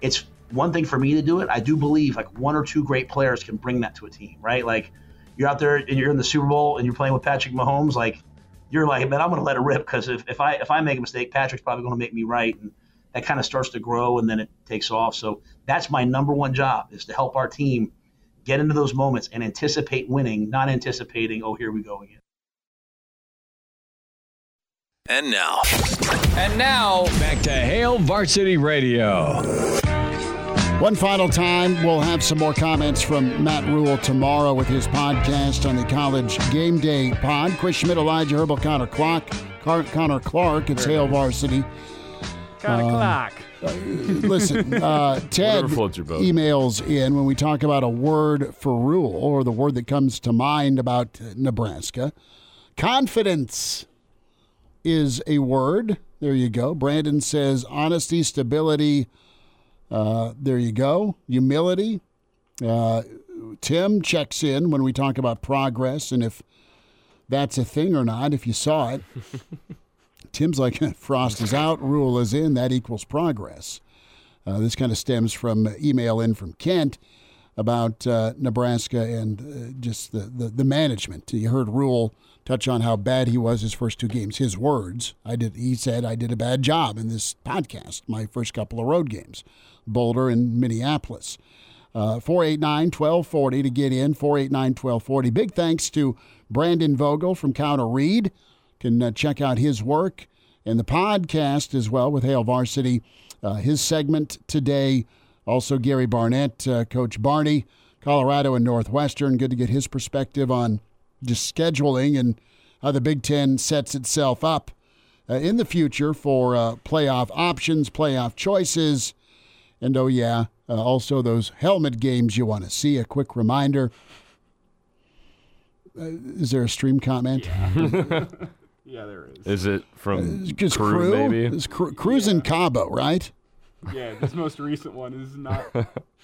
it's one thing for me to do it. I do believe like one or two great players can bring that to a team, right? Like you're out there and you're in the Super Bowl and you're playing with Patrick Mahomes, like you're like, man, I'm going to let it rip because if, if I if I make a mistake, Patrick's probably going to make me right, and that kind of starts to grow and then it takes off. So that's my number one job is to help our team get into those moments and anticipate winning, not anticipating, oh, here we go again. And now. And now, back to Hail Varsity Radio. One final time, we'll have some more comments from Matt Rhule tomorrow with his podcast on the College Game Day pod. Chris Schmidt, Elijah Herbel, Connor Clark. Car- Connor Clark, it's Hail Varsity. Connor um, Clark. Uh, listen, uh, Ted emails in when we talk about a word for Rhule or the word that comes to mind about Nebraska. Confidence is a word. There you go. Brandon says honesty, stability. Uh, there you go. Humility. Uh, Tim checks in when we talk about progress and if that's a thing or not, if you saw it. Tim's like, Frost is out, Rhule is in, that equals progress. Uh, this kind of stems from email in from Kent about uh, Nebraska and uh, just the, the, the, management. You heard Rhule touch on how bad he was his first two games. His words. I did. He said I did a bad job in this podcast. My first couple of road games, Boulder and Minneapolis. Uh, 489 1240 to get in. 489 1240. Big thanks to Brandon Vogel from Counter Read. Can uh, check out his work and the podcast as well with Hail Varsity. Uh, his segment today. Also, Gary Barnett, uh, Coach Barney, Colorado and Northwestern. Good to get his perspective on just scheduling and how the Big Ten sets itself up uh, in the future for uh, playoff options, playoff choices, and oh, yeah, uh, also those helmet games you want to see. A quick reminder. Uh, is there a stream comment? Yeah. yeah, there is. Is it from uh, crew, crew, maybe? It's cru- Cruz yeah. in Cabo, right? Yeah, this most recent one is not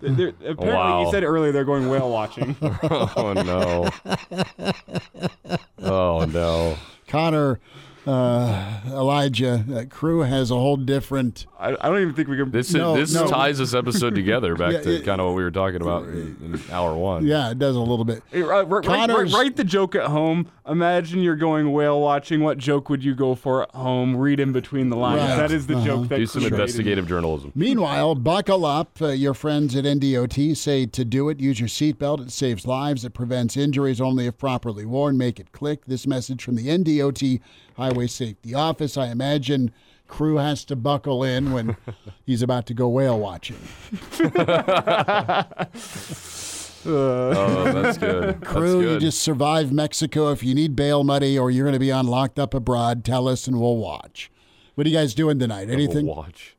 They're, oh, apparently, wow. you said earlier they're going whale watching. oh no! Oh no! Connor uh, Elijah, crew has a whole different. I, I don't even think we can. This No, this no. ties this episode together back Yeah, to it- kind of what we were talking about in, in hour one. Yeah, it does a little bit. Hey, write, write- write- Connor's- write the joke at home. Imagine you're going whale watching. What joke would you go for at home? Read in between the lines. Right. That is the Uh-huh. joke that Do some created- investigative journalism. Meanwhile, buckle up. Uh, your friends at NDOT say to do it, use your seatbelt. It saves lives. It prevents injuries only if properly worn. Make it click. This message from the NDOT Highway Safety Office. I imagine crew has to buckle in when he's about to go whale watching. Oh, that's good. That's Crew, you just survived Mexico. If you need bail money or you're going to be on locked up abroad, tell us and we'll watch. What are you guys doing tonight? We'll Anything? watch.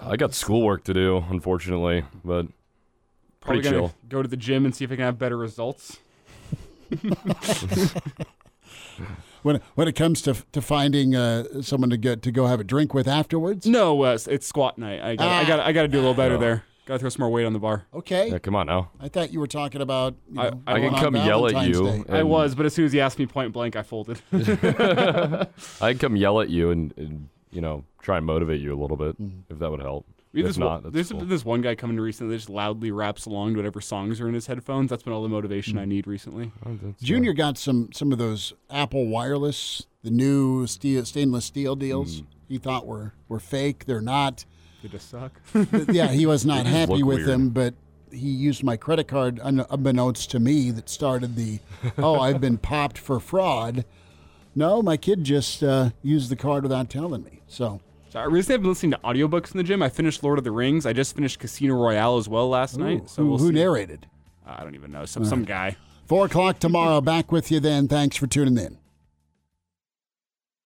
I got schoolwork to do, unfortunately, but pretty gonna chill. go to the gym and see if I can have better results. When when it comes to to finding uh, someone to get to go have a drink with afterwards? No, uh, it's squat night. I got, I Ah. got, I got to do a little better there. Got to throw some more weight on the bar. Okay. Yeah, come on now. I thought you were talking about. You I- know, I I can come yell at you. Day. I was, but as soon as he asked me point blank, I folded. I can come yell at you and, and you know try and motivate you a little bit Mm-hmm. if that would help. There's if this, one- not, that's there's cool. this one guy coming recently that just loudly raps along to whatever songs are in his headphones. That's been all the motivation Mm. I need recently. Oh, that's, Junior got some some of those Apple wireless, the new steel, stainless steel deals. Mm. He thought were were fake. They're not. They just suck. yeah, he was not happy with weird. them, but he used my credit card unbeknownst to me that started the oh I've been popped for fraud. No, my kid just uh, used the card without telling me. So So I recently have been listening to audiobooks in the gym. I finished Lord of the Rings. I just finished Casino Royale as well last night. So who, we'll who narrated? I don't even know. Some some guy. Four o'clock tomorrow. Back with you then. Thanks for tuning in.